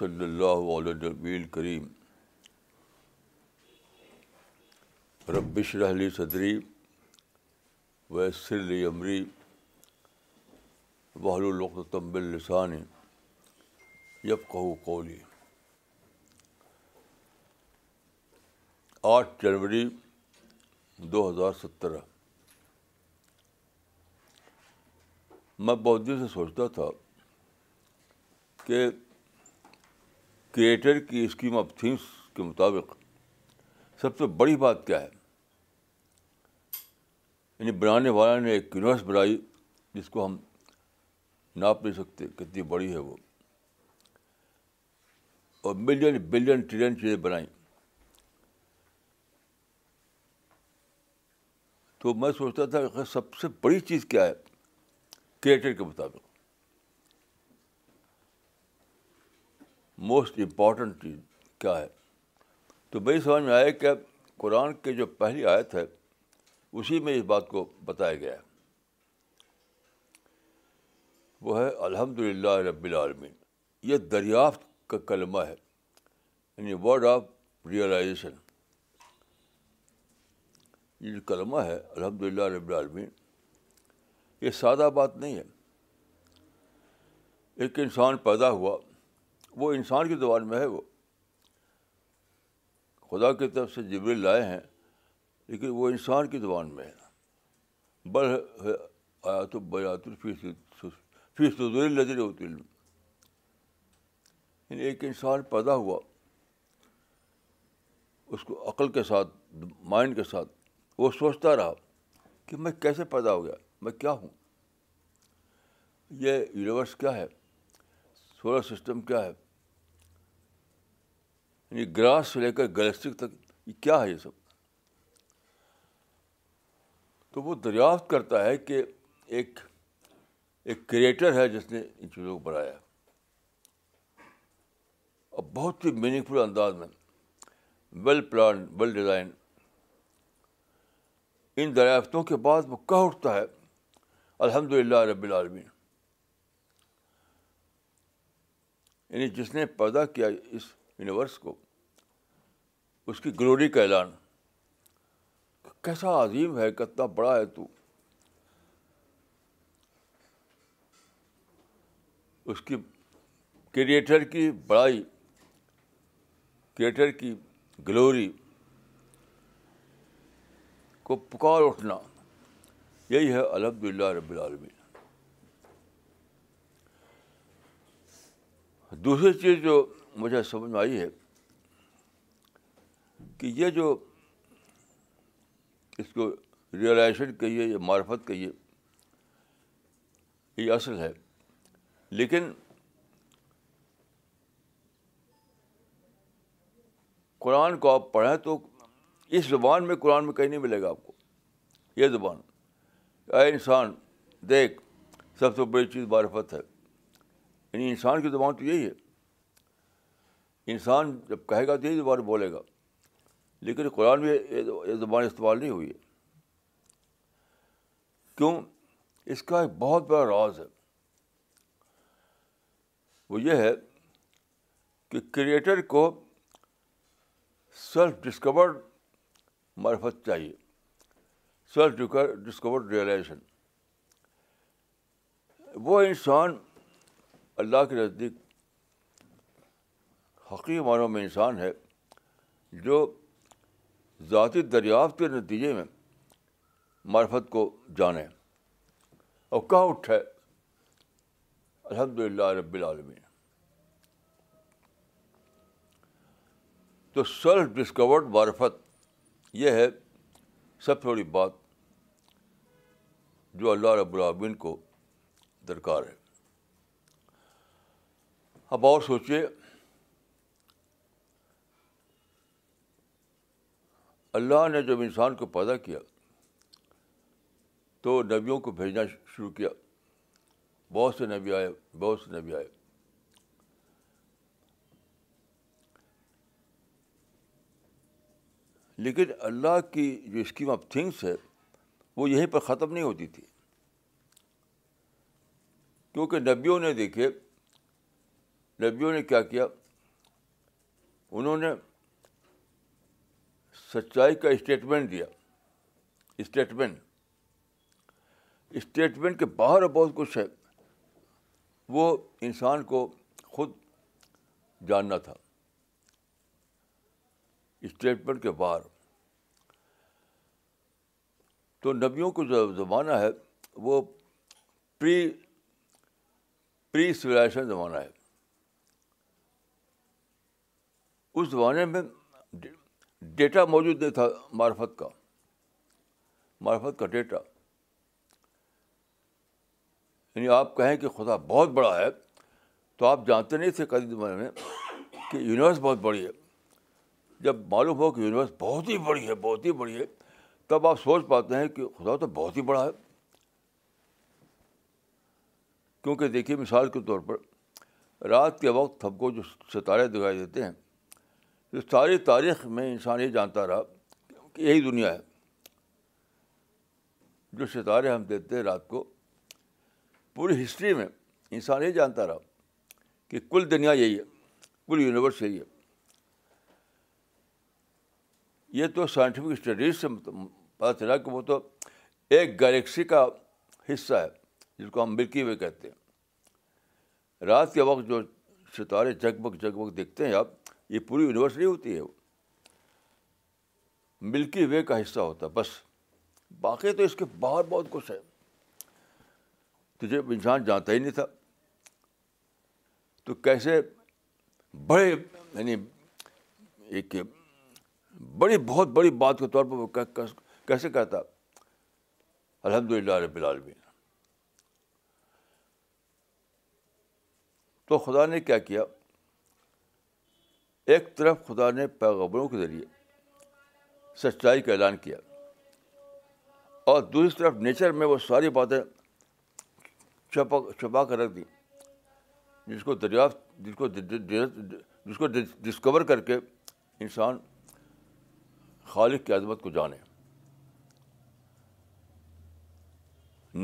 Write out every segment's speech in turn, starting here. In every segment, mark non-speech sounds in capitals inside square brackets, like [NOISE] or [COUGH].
صلی اللہ علیہ نبی کریم ربش رحلی صدری ویسر علی عمری القتم السانی یب کہو کو آٹھ جنوری دو ہزار سترہ میں بہت دن سے سوچتا تھا کہ کریٹر کی اسکیم آف تھنگس کے مطابق سب سے بڑی بات کیا ہے یعنی بنانے والا نے ایک یونیورس بنائی جس کو ہم ناپ نہیں سکتے کتنی بڑی ہے وہ اور ملین بلین ٹریلین چیزیں بنائیں تو میں سوچتا تھا سب سے بڑی چیز کیا ہے کریٹر کے مطابق موسٹ امپورٹنٹ چیز کیا ہے تو میری سمجھ میں آیا کہ قرآن کے جو پہلی آیت ہے اسی میں اس بات کو بتایا گیا ہے وہ ہے الحمد للہ رب العالمین یہ دریافت کا کلمہ ہے یعنی ورڈ آف ریئلائزیشن یہ جو کلمہ ہے الحمد للہ رب العالمین یہ سادہ بات نہیں ہے ایک انسان پیدا ہوا وہ انسان کی زبان میں ہے وہ خدا کی طرف سے جبریل لائے ہیں لیکن وہ انسان کی زبان میں ہے بل آیا تو برآتر فیس فیس تو نظر ہوتی ایک انسان پیدا ہوا اس کو عقل کے ساتھ مائنڈ کے ساتھ وہ سوچتا رہا کہ میں کیسے پیدا ہو گیا میں کیا ہوں یہ یونیورس کیا ہے سولر سسٹم کیا ہے یعنی گراس سے لے کر گلیکسی تک یہ کیا ہے یہ سب تو وہ دریافت کرتا ہے کہ ایک ایک کریٹر ہے جس نے ان چیزوں کو بنایا اور بہت ہی میننگ فل انداز میں ویل پلان ویل ڈیزائن ان دریافتوں کے بعد وہ کہہ اٹھتا ہے الحمد للہ رب العالمین یعنی جس نے پیدا کیا اس یونیورس کو اس کی گلوری کا اعلان کیسا عظیم ہے کتنا بڑا ہے تو اس کی کریٹر کی بڑائی کریٹر کی گلوری کو پکار اٹھنا یہی ہے الحمد للہ رب العالمین دوسری چیز جو مجھے سمجھ میں آئی ہے کہ یہ جو اس کو ریئلائزیشن کہیے یا معرفت کہیے یہ اصل ہے لیکن قرآن کو آپ پڑھیں تو اس زبان میں قرآن میں کہیں نہیں ملے گا آپ کو یہ زبان اے انسان دیکھ سب سے بڑی چیز معرفت ہے یعنی انسان کی زبان تو یہی ہے انسان جب کہے گا تو یہی زبان بولے گا لیکن قرآن میں یہ زبان استعمال نہیں ہوئی ہے کیوں اس کا ایک بہت بڑا راز ہے وہ یہ ہے کہ کریٹر کو سیلف ڈسکورڈ مرفت چاہیے سیلف ڈسکورڈ ریئلائزیشن وہ انسان اللہ کے نزدیک معنوں میں انسان ہے جو ذاتی دریافت کے نتیجے میں معرفت کو جانے اور کہاں اٹھے الحمد للہ رب العالمین تو سیلف ڈسکورڈ معرفت یہ ہے سب سے بڑی بات جو اللہ رب العالمین کو درکار ہے اب اور سوچیے اللہ نے جب انسان کو پیدا کیا تو نبیوں کو بھیجنا شروع کیا بہت سے نبی آئے بہت سے نبی آئے لیکن اللہ کی جو اسکیم آف تھنگس ہے وہ یہیں پر ختم نہیں ہوتی تھی کیونکہ نبیوں نے دیکھے نبیوں نے کیا کیا انہوں نے سچائی کا اسٹیٹمنٹ دیا اسٹیٹمنٹ اسٹیٹمنٹ کے باہر بہت کچھ ہے وہ انسان کو خود جاننا تھا اسٹیٹمنٹ کے باہر تو نبیوں کو جو زمانہ ہے وہ پری پری سولیشن زمانہ ہے اس زمانے میں ڈیٹا موجود نہیں تھا معرفت کا معرفت کا ڈیٹا یعنی آپ کہیں کہ خدا بہت بڑا ہے تو آپ جانتے نہیں تھے قدیم زمانے میں کہ یونیورس بہت بڑی ہے جب معلوم ہو کہ یونیورس بہت ہی بڑی ہے بہت ہی بڑی ہے تب آپ سوچ پاتے ہیں کہ خدا تو بہت ہی بڑا ہے کیونکہ دیکھیے مثال کے طور پر رات کے وقت ہم کو جو ستارے دکھائی دیتے ہیں جو ساری تاریخ میں انسان یہ جانتا رہا کہ یہی دنیا ہے جو ستارے ہم دیتے ہیں رات کو پوری ہسٹری میں انسان یہ جانتا رہا کہ کل دنیا یہی ہے کل یونیورس یہی ہے یہ تو سائنٹیفک اسٹڈیز سے پتہ چلا کہ وہ تو ایک گلیکسی کا حصہ ہے جس کو ہم ملکی وے کہتے ہیں رات کے وقت جو ستارے جگ بگ جگ بگ ہیں آپ یہ پوری یونیورس نہیں ہوتی ہے ملکی وے کا حصہ ہوتا ہے بس باقی تو اس کے باہر بہت کچھ ہے تو جب انسان جانتا ہی نہیں تھا تو کیسے بڑے یعنی ایک بڑی بہت بڑی بات کے طور پر وہ کیسے کہتا الحمد للہ رب العالمین تو خدا نے کیا کیا ایک طرف خدا نے پیغبروں کے ذریعے سچائی کا اعلان کیا اور دوسری طرف نیچر میں وہ ساری باتیں چھپا چھپا کر رکھ دیں جس کو دریافت جس کو جس کو ڈسکور کر کے انسان خالق کی عظمت کو جانے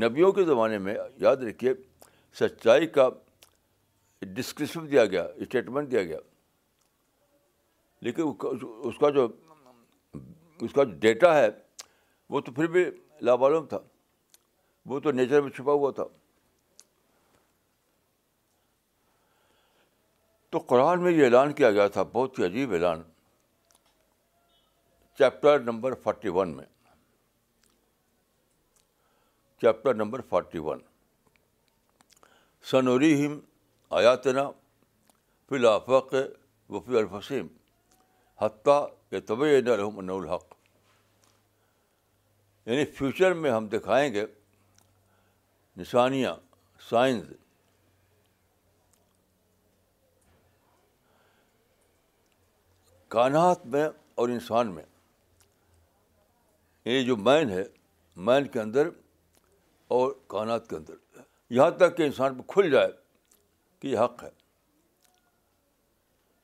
نبیوں کے زمانے میں یاد رکھیے سچائی کا ڈسکرپشن دیا گیا اسٹیٹمنٹ دیا گیا لیکن اس کا جو اس کا جو ڈیٹا ہے وہ تو پھر بھی لابالم تھا وہ تو نیچر میں چھپا ہوا تھا تو قرآن میں یہ اعلان کیا گیا تھا بہت ہی عجیب اعلان چیپٹر نمبر فورٹی ون میں چیپٹر نمبر فورٹی ون سنوری ہم آیاتنا فی پھر وفی الفسیم یہ یا الحم الحق یعنی فیوچر میں ہم دکھائیں گے نشانیاں سائنز کانات میں اور انسان میں یہ جو مین ہے مین کے اندر اور کانات کے اندر یہاں تک کہ انسان پہ کھل جائے کہ یہ حق ہے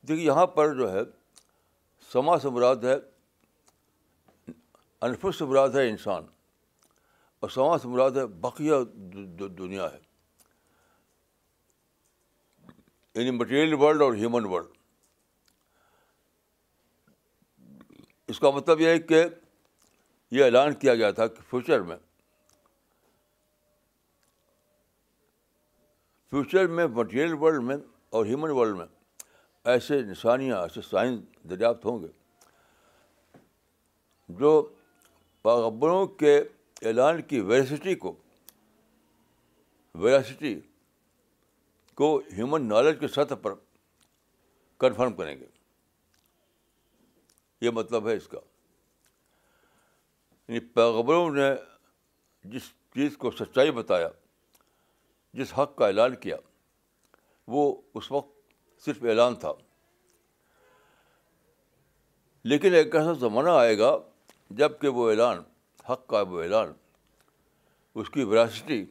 دیکھیے یہاں پر جو ہے سما سے مراد ہے سے مراد ہے انسان اور سما سے مراد ہے بقیہ دنیا ہے یعنی مٹیریل ورلڈ اور ہیومن ورلڈ اس کا مطلب یہ ہے کہ یہ اعلان کیا گیا تھا کہ فیوچر میں فیوچر میں مٹیریل ورلڈ میں اور ہیومن ورلڈ میں ایسے نشانیاں ایسے سائنس دریافت ہوں گے جو پیغبروں کے اعلان کی ویرسٹی کو ویرسٹی کو ہیومن نالج کے سطح پر کنفرم کریں گے یہ مطلب ہے اس کا یعنی پیغبروں نے جس چیز کو سچائی بتایا جس حق کا اعلان کیا وہ اس وقت صرف اعلان تھا لیکن ایک ایسا زمانہ آئے گا جب کہ وہ اعلان حق کا وہ اعلان اس کی وراثتی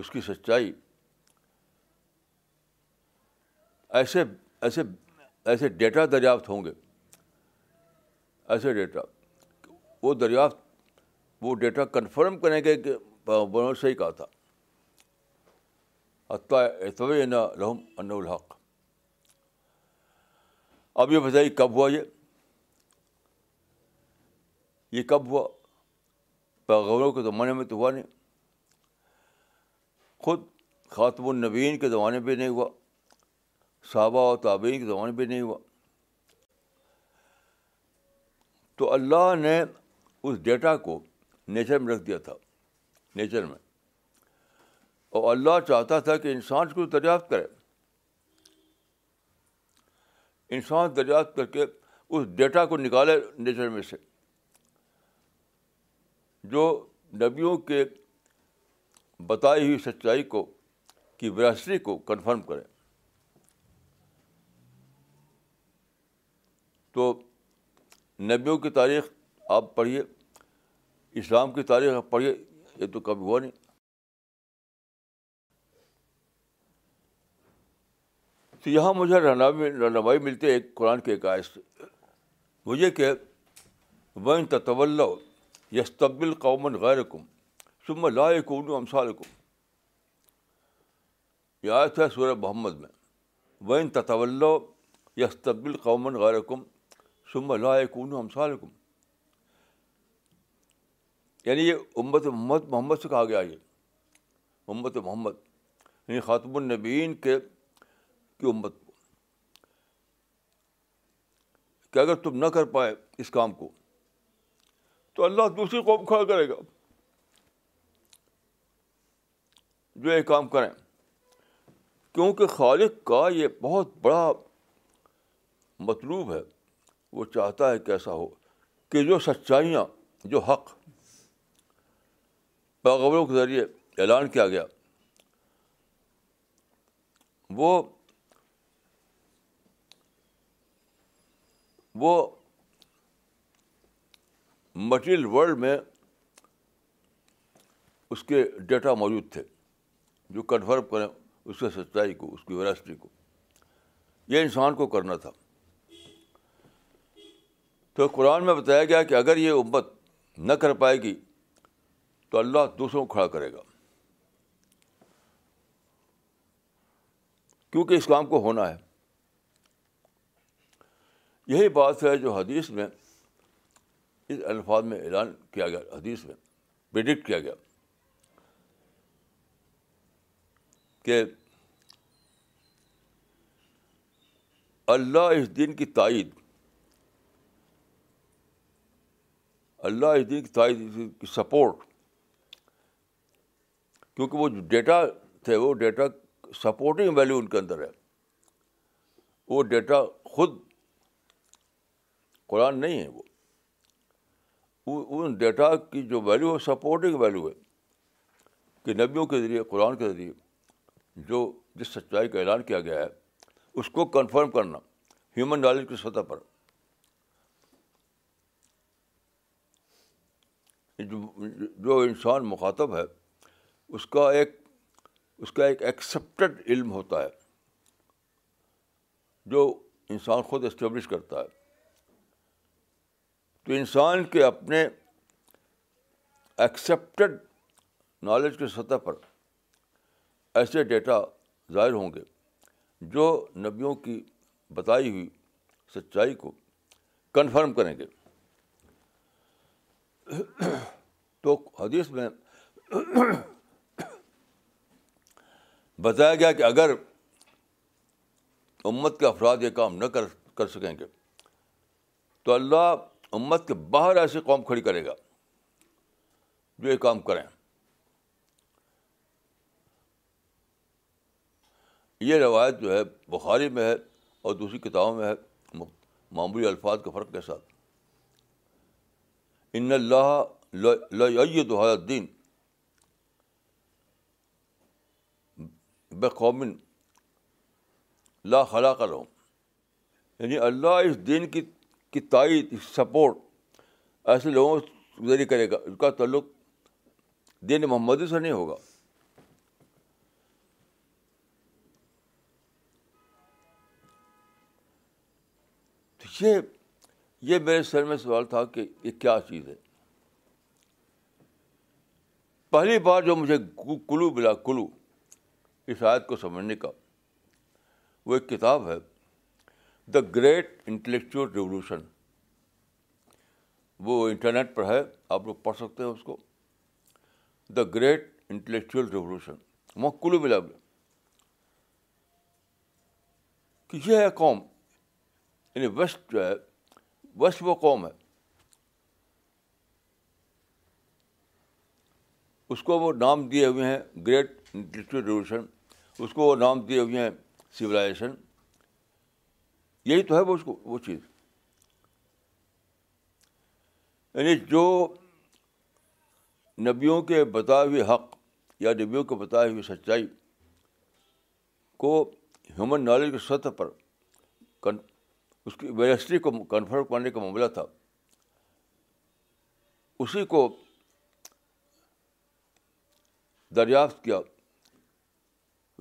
اس کی سچائی ایسے ایسے ایسے ڈیٹا دریافت ہوں گے ایسے ڈیٹا وہ دریافت وہ ڈیٹا کنفرم کریں گے کہ بنو صحیح کہا تھا نہ انحق اب یہ بتائیے کب ہوا یہ یہ کب ہوا پیغمبروں کے زمانے میں تو ہوا نہیں خود خاتم النبین کے زمانے پہ نہیں ہوا صحابہ و تابعین کے زمانے پہ نہیں ہوا تو اللہ نے اس ڈیٹا کو نیچر میں رکھ دیا تھا نیچر میں اور اللہ چاہتا تھا کہ انسان کو دریافت کرے انسان دریافت کر کے اس ڈیٹا کو نکالے نیچر میں سے جو نبیوں کے بتائی ہوئی سچائی کو کی وراثری کو کنفرم کرے تو نبیوں کی تاریخ آپ پڑھیے اسلام کی تاریخ آپ پڑھیے یہ تو کبھی ہوا نہیں تو یہاں مجھے رہنمائی ملتی ہے ایک قرآن کے ایک آئس سے مجھے کہ وین تطول یس طب العمن غیر کون امسال کم یہ آیت ہے سورہ محمد میں وین تطول یس طب القعمن غیر سم شم کون لائے کم یعنی یہ امت محمد محمد سے کہا گیا یہ امت محمد یعنی خاتم النبین کے کی امت کو کہ اگر تم نہ کر پائے اس کام کو تو اللہ دوسری قوم کھڑا کرے گا جو یہ کام کریں کیونکہ خالق کا یہ بہت بڑا مطلوب ہے وہ چاہتا ہے کیسا ہو کہ جو سچائیاں جو حق پیغبروں کے ذریعے اعلان کیا گیا وہ وہ مٹیریل ورلڈ میں اس کے ڈیٹا موجود تھے جو کنفرم کریں اس کے سچائی کو اس کی وراسٹی کو یہ انسان کو کرنا تھا تو قرآن میں بتایا گیا کہ اگر یہ امت نہ کر پائے گی تو اللہ دوسروں کو کھڑا کرے گا کیونکہ اس کام کو ہونا ہے یہی بات ہے جو حدیث میں اس الفاظ میں اعلان کیا گیا حدیث میں پریڈکٹ کیا گیا کہ اللہ اس دن کی تائید اللہ اس دن کی تائید کی سپورٹ کیونکہ وہ جو ڈیٹا تھے وہ ڈیٹا سپورٹنگ ویلیو ان کے اندر ہے وہ ڈیٹا خود قرآن نہیں ہے وہ ان ڈیٹا کی جو ویلیو ہے سپورٹنگ ویلیو ہے کہ نبیوں کے ذریعے قرآن کے ذریعے جو جس سچائی کا اعلان کیا گیا ہے اس کو کنفرم کرنا ہیومن نالج کی سطح پر جو انسان مخاطب ہے اس کا ایک اس کا ایک ایکسیپٹڈ علم ہوتا ہے جو انسان خود اسٹیبلش کرتا ہے تو انسان کے اپنے ایکسیپٹیڈ نالج کی سطح پر ایسے ڈیٹا ظاہر ہوں گے جو نبیوں کی بتائی ہوئی سچائی کو کنفرم کریں گے تو حدیث میں بتایا گیا کہ اگر امت کے افراد یہ کام نہ کر سکیں گے تو اللہ امت کے باہر ایسی قوم کھڑی کرے گا جو یہ کام کریں یہ روایت جو ہے بخاری میں ہے اور دوسری کتابوں میں ہے معمولی الفاظ کے فرق کے ساتھ ان اللہ لا خلا کر رہا ہوں یعنی اللہ اس دین کی کی تائید سپورٹ ایسے لوگوں ذریعے کرے گا اس کا تعلق دین محمد سے نہیں ہوگا یہ یہ میرے سر میں سوال تھا کہ یہ کیا چیز ہے پہلی بار جو مجھے کلو بلا کلو اس آیت کو سمجھنے کا وہ ایک کتاب ہے دا گریٹ انٹلیکچوئل ریولیوشن وہ انٹرنیٹ پر ہے آپ لوگ پڑھ سکتے ہیں اس کو دا گریٹ انٹلیکچوئل ریولیوشن وہاں کلو ملا یہ ہے قوم یعنی ویسٹ جو ہے ویسٹ وہ قوم ہے اس کو وہ نام دیے ہوئے ہیں گریٹ انٹلیکچوئل ریولیوشن اس کو وہ نام دیے ہوئے ہیں سولائزیشن یہی تو ہے وہ اس کو وہ چیز یعنی جو نبیوں کے بتائے ہوئے حق یا نبیوں کے بتائے ہوئی سچائی کو ہیومن نالج کی سطح پر اس کی ویسٹری کو کنفرم کرنے کا معاملہ تھا اسی کو دریافت کیا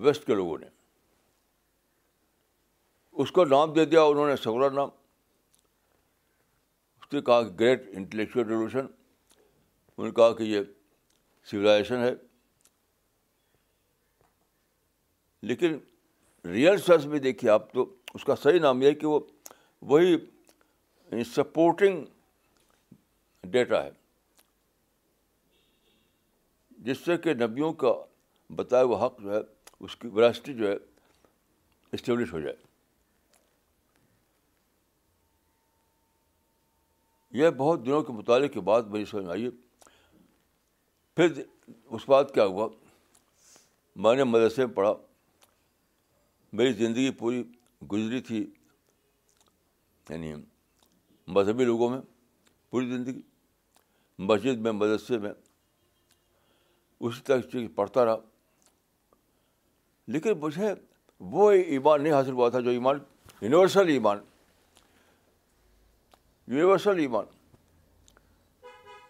ویسٹ کے لوگوں نے اس کو نام دے دیا انہوں نے سکولر نام اس نے کہا کہ گریٹ انٹلیکچوئل ریولیوشن انہوں نے کہا کہ یہ سولائزیشن ہے لیکن ریئل سرس میں دیکھیے آپ تو اس کا صحیح نام یہ ہے کہ وہ وہی سپورٹنگ ڈیٹا ہے جس سے کہ نبیوں کا بتایا ہوا حق جو ہے اس کی وراسٹی جو ہے اسٹیبلش ہو جائے یہ بہت دنوں کے مطالعے کے بعد میری سمجھ میں آئی پھر اس بعد کیا ہوا میں نے مدرسے میں پڑھا میری زندگی پوری گزری تھی یعنی مذہبی لوگوں میں پوری زندگی مسجد میں مدرسے میں اسی طرح چیز پڑھتا رہا لیکن مجھے وہ ایمان نہیں حاصل ہوا تھا جو ایمان یونیورسل ایمان یونیورسل ایمان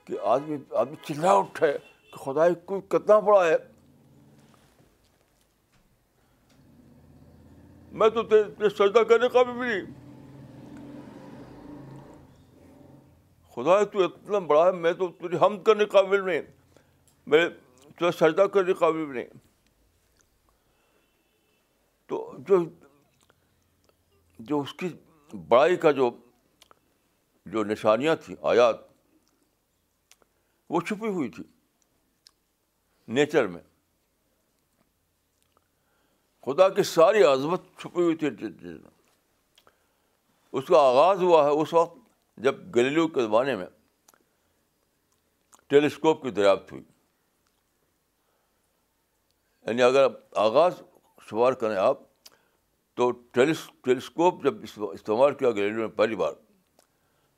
کہ آدمی آدمی چلا اٹھے کہ خدا کوئی کتنا بڑا ہے میں تو سجدہ کرنے کا بھی نہیں خدا تو اتنا بڑا ہے میں تو تجھے ہم کرنے قابل نہیں میں سجدہ کرنے بھی نہیں تو جو جو اس کی بڑائی کا جو جو نشانیاں تھیں آیات وہ چھپی ہوئی تھی نیچر میں خدا کی ساری عظمت چھپی ہوئی تھی اس کا آغاز ہوا ہے اس وقت جب گلیلو کے زمانے میں ٹیلیسکوپ کی دریافت ہوئی یعنی اگر آغاز شمار کریں آپ تو ٹیلیسکوپ جب استعمال کیا گلیلو نے پہلی بار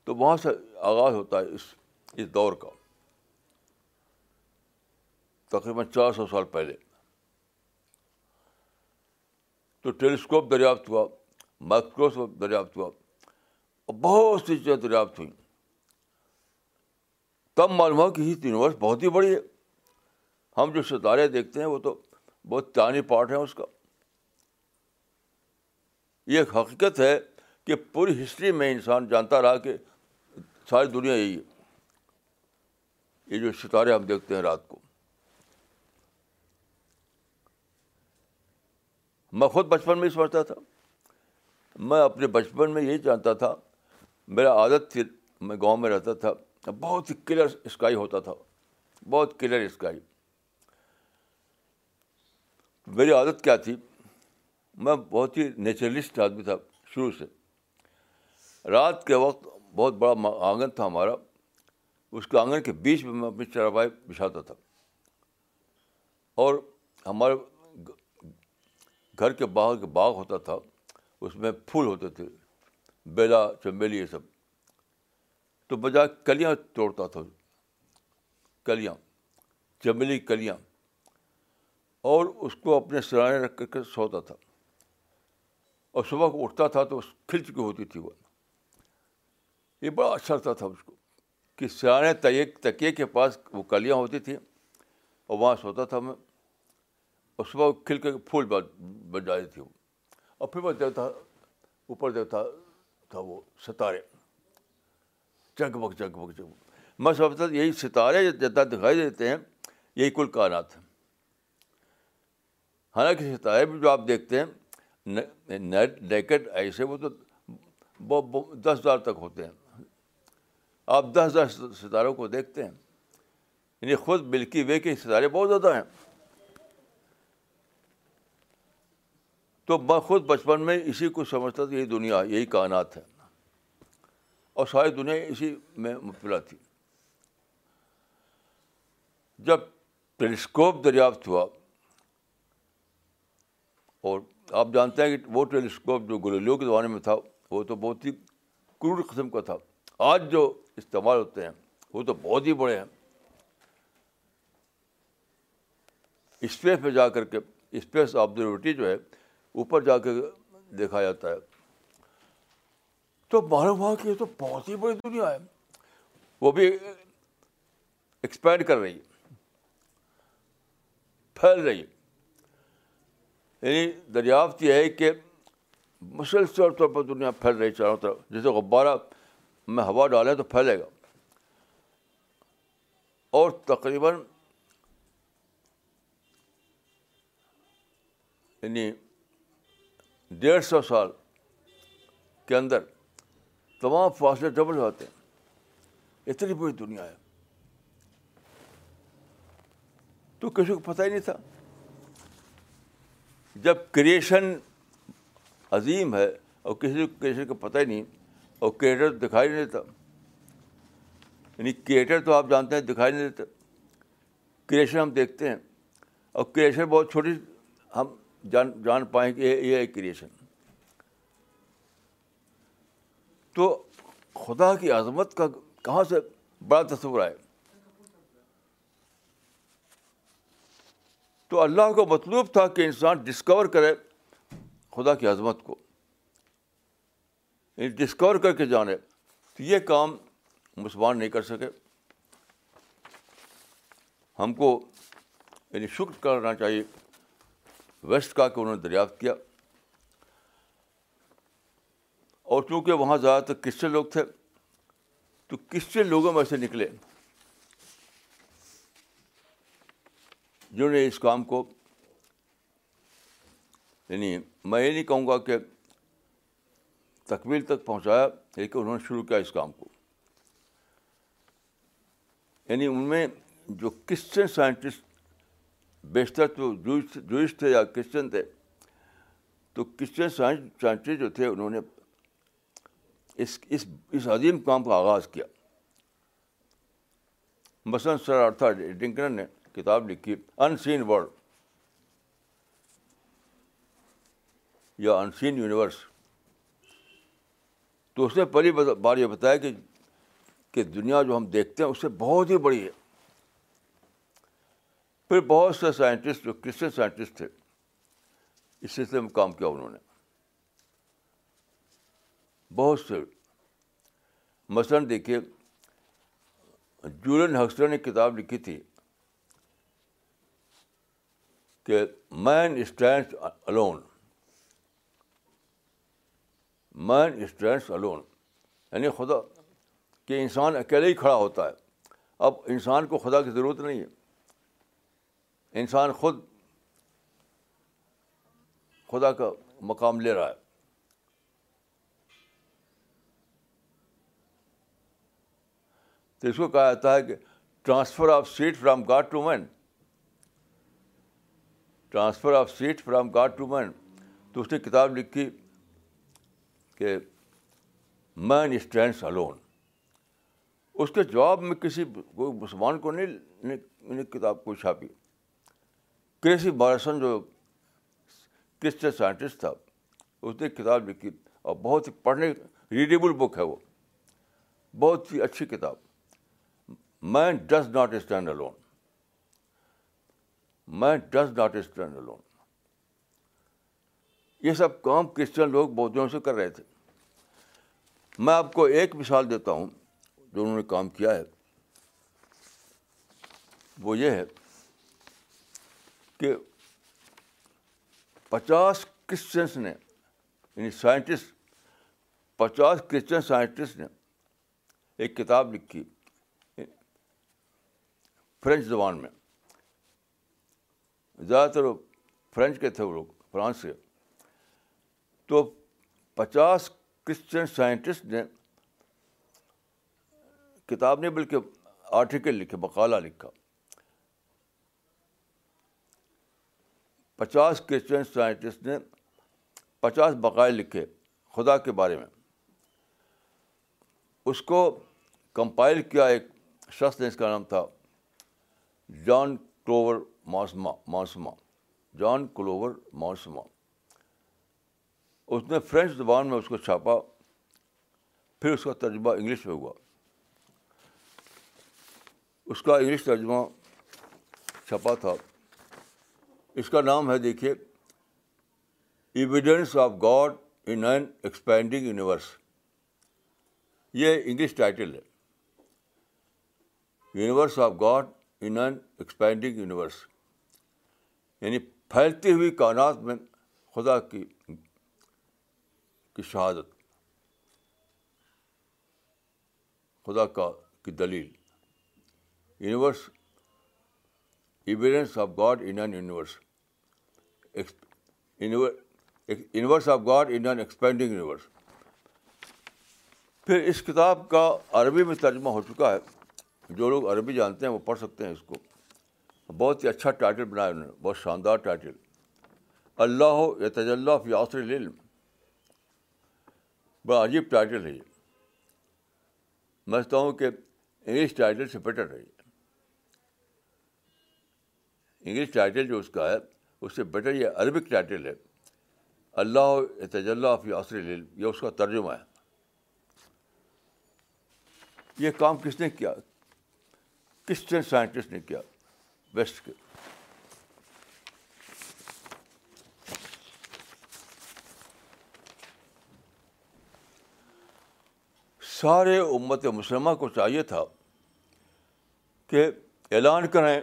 تو وہاں سے آغاز ہوتا ہے اس اس دور کا تقریباً چار سو سال پہلے تو ٹیلیسکوپ دریافت ہوا مائکروسکوپ دریافت ہوا اور بہت سی چیزیں دریافت ہوئیں تب معلوم ہو کہ یہ یونیورس بہت ہی بڑی ہے ہم جو ستارے دیکھتے ہیں وہ تو بہت تانی پارٹ ہے اس کا یہ حقیقت ہے کہ پوری ہسٹری میں انسان جانتا رہا کہ ساری دنیا یہی ہے یہ جو ستارے ہم دیکھتے ہیں رات کو میں خود بچپن میں ہی سمجھتا تھا میں اپنے بچپن میں یہی جانتا تھا میرا عادت تھی میں گاؤں میں رہتا تھا بہت ہی کلیئر اسکائی ہوتا تھا بہت کلیئر اسکائی میری عادت کیا تھی میں بہت ہی نیچرلسٹ آدمی تھا شروع سے رات کے وقت بہت بڑا آنگن تھا ہمارا اس کے آنگن کے بیچ میں میں اپنی چراپائی بچھاتا تھا اور ہمارے گھر کے باہر کے باغ ہوتا تھا اس میں پھول ہوتے تھے بیلا چمبیلی یہ سب تو بجائے کلیاں توڑتا تھا کلیاں چمبیلی کلیاں اور اس کو اپنے سرانے رکھ کر کے سوتا تھا اور صبح کو اٹھتا تھا تو کھل چکی ہوتی تھی وہ یہ بڑا اچھا لگتا تھا اس کو کہ تیے تکیے کے پاس وہ کلیاں ہوتی تھیں اور وہاں سوتا تھا میں اور صبح کھل کے پھول بن جاتی تھی وہ اور پھر وہ دیوتا اوپر دیوتا تھا وہ ستارے جگ بک جگ بک جگ میں سب سے یہی ستارے جتنا دکھائی دیتے ہیں یہی کل کائنات ہیں حالانکہ ستارے بھی جو آپ دیکھتے ہیں نیکٹ ایسے وہ تو دس ہزار تک ہوتے ہیں آپ دس دس ستاروں کو دیکھتے ہیں یعنی خود ملکی وے کے ستارے بہت زیادہ ہیں تو میں خود بچپن میں اسی کو سمجھتا تھا یہی دنیا یہی کائنات ہے اور ساری دنیا اسی میں مبتلا تھی جب ٹیلیسکوپ دریافت ہوا اور آپ جانتے ہیں کہ وہ ٹیلیسکوپ جو گلیلو کے زمانے میں تھا وہ تو بہت ہی کروڑ قسم کا تھا آج جو استعمال ہوتے ہیں وہ تو بہت ہی بڑے ہیں اسپیس پہ جا کر کے اسپیس آبزرویٹری جو ہے اوپر جا کے دیکھا جاتا ہے تو معلوم ہوا کہ یہ تو بہت ہی بڑی دنیا ہے وہ بھی ایکسپینڈ کر رہی ہے پھیل رہی ہے یعنی دریافت یہ ہے کہ مسلسل طور پر دنیا پھیل رہی چاروں طرف جیسے غبارہ میں ہوا ڈالے تو پھیلے گا اور تقریباً یعنی ڈیڑھ سو سال کے اندر تمام فاصلے ڈبل ہوتے ہیں اتنی بڑی دنیا ہے تو کسی کو پتہ ہی نہیں تھا جب کریشن عظیم ہے اور کسی کو کسی کو پتہ ہی نہیں اور کریٹر دکھائی نہیں دیتا یعنی کریٹر تو آپ جانتے ہیں دکھائی نہیں دیتا کریشن ہم دیکھتے ہیں اور کریشن بہت چھوٹی ہم جان جان پائیں کہ یہ ہے کریشن تو خدا کی عظمت کا کہاں سے بڑا تصور آئے تو اللہ کو مطلوب تھا کہ انسان ڈسکور کرے خدا کی عظمت کو یعنی ڈسکور کر کے جانے تو یہ کام مسلمان نہیں کر سکے ہم کو یعنی شکر کرنا چاہیے ویسٹ کا کہ انہوں نے دریافت کیا اور چونکہ وہاں زیادہ تر کرسچن لوگ تھے تو کرسچن لوگوں میں سے نکلے جنہوں نے اس کام کو یعنی میں یہ نہیں کہوں گا کہ تکمیل تک پہنچایا لیکن انہوں نے شروع کیا اس کام کو یعنی ان میں جو کرسچن سائنٹسٹ بیشتر تو جوئس تھے یا کرسچن تھے تو کرسچن سائنٹسٹ جو تھے انہوں نے اس اس اس عظیم کام کا آغاز کیا مثلاً سر ارتھا نے کتاب لکھی ان سین ورلڈ یا ان سین یونیورس تو اس نے پہلی بار یہ بتایا کہ کہ دنیا جو ہم دیکھتے ہیں اس سے بہت ہی بڑی ہے پھر بہت سے سائنٹسٹ جو کرسچن سائنٹسٹ تھے اس سلسلے میں کام کیا انہوں نے بہت سے مثلاً دیکھیے جولین ہکسٹر نے کتاب لکھی تھی کہ man stand alone man stands alone یعنی خدا کہ انسان اکیلے ہی کھڑا ہوتا ہے اب انسان کو خدا کی ضرورت نہیں ہے انسان خود خدا کا مقام لے رہا ہے تو اس کو کہا جاتا ہے کہ transfer of seat from God to man transfer of seat from God to man تو اس نے کتاب لکھی کہ مین اسٹینڈس الون اس کے جواب میں کسی کوئی مسلمان کو نہیں کتاب کو چھاپی کرسی بارسن جو کرسچن سائنٹسٹ تھا اس نے کتاب لکھی اور بہت ہی پڑھنے ریڈیبل بک ہے وہ بہت ہی اچھی کتاب man does not stand alone man does not stand alone یہ سب کام کرسچن لوگ دنوں سے کر رہے تھے میں آپ کو ایک مثال دیتا ہوں جو انہوں نے کام کیا ہے وہ یہ ہے کہ پچاس کرسچنس نے یعنی سائنٹسٹ پچاس کرسچن سائنٹسٹ نے ایک کتاب لکھی فرینچ زبان میں زیادہ تر فرینچ کے تھے وہ لوگ فرانس کے تو پچاس کرسچن سائنٹسٹ نے کتاب نہیں بلکہ آرٹیکل لکھے مقالہ لکھا پچاس کرسچن سائنٹسٹ نے پچاس بقائے لکھے خدا کے بارے میں اس کو کمپائل کیا ایک شخص نے اس کا نام تھا جان کلوور موسما موسما جان کلوور موسما اس نے فرینچ زبان میں اس کو چھاپا پھر اس کا ترجمہ انگلش میں ہوا اس کا انگلش ترجمہ چھپا تھا اس کا نام ہے دیکھیے evidence of God in an expanding universe یہ انگلش ٹائٹل ہے universe of God in an expanding universe یعنی پھیلتی ہوئی کائنات میں خدا کی کی شہادت خدا کا کی دلیل universe evidence of God in an universe universe of God in an expanding universe پھر اس کتاب کا عربی میں ترجمہ ہو چکا ہے جو لوگ عربی جانتے ہیں وہ پڑھ سکتے ہیں اس کو بہت ہی اچھا ٹائٹل بنایا انہوں نے بہت شاندار ٹائٹل اللہ یا تجلّہ فیاثر علم بڑا عجیب ٹائٹل ہے یہ میں ہوں کہ انگلش ٹائٹل سے بیٹر ہے یہ انگلش ٹائٹل جو اس کا ہے اس سے بیٹر یہ عربک ٹائٹل ہے اللہ تجلّہ آف یہ اس کا ترجمہ ہے یہ کام کس نے کیا کرسچن سائنٹسٹ نے کیا ویسٹ کے سارے امت مسلمہ کو چاہیے تھا کہ اعلان کریں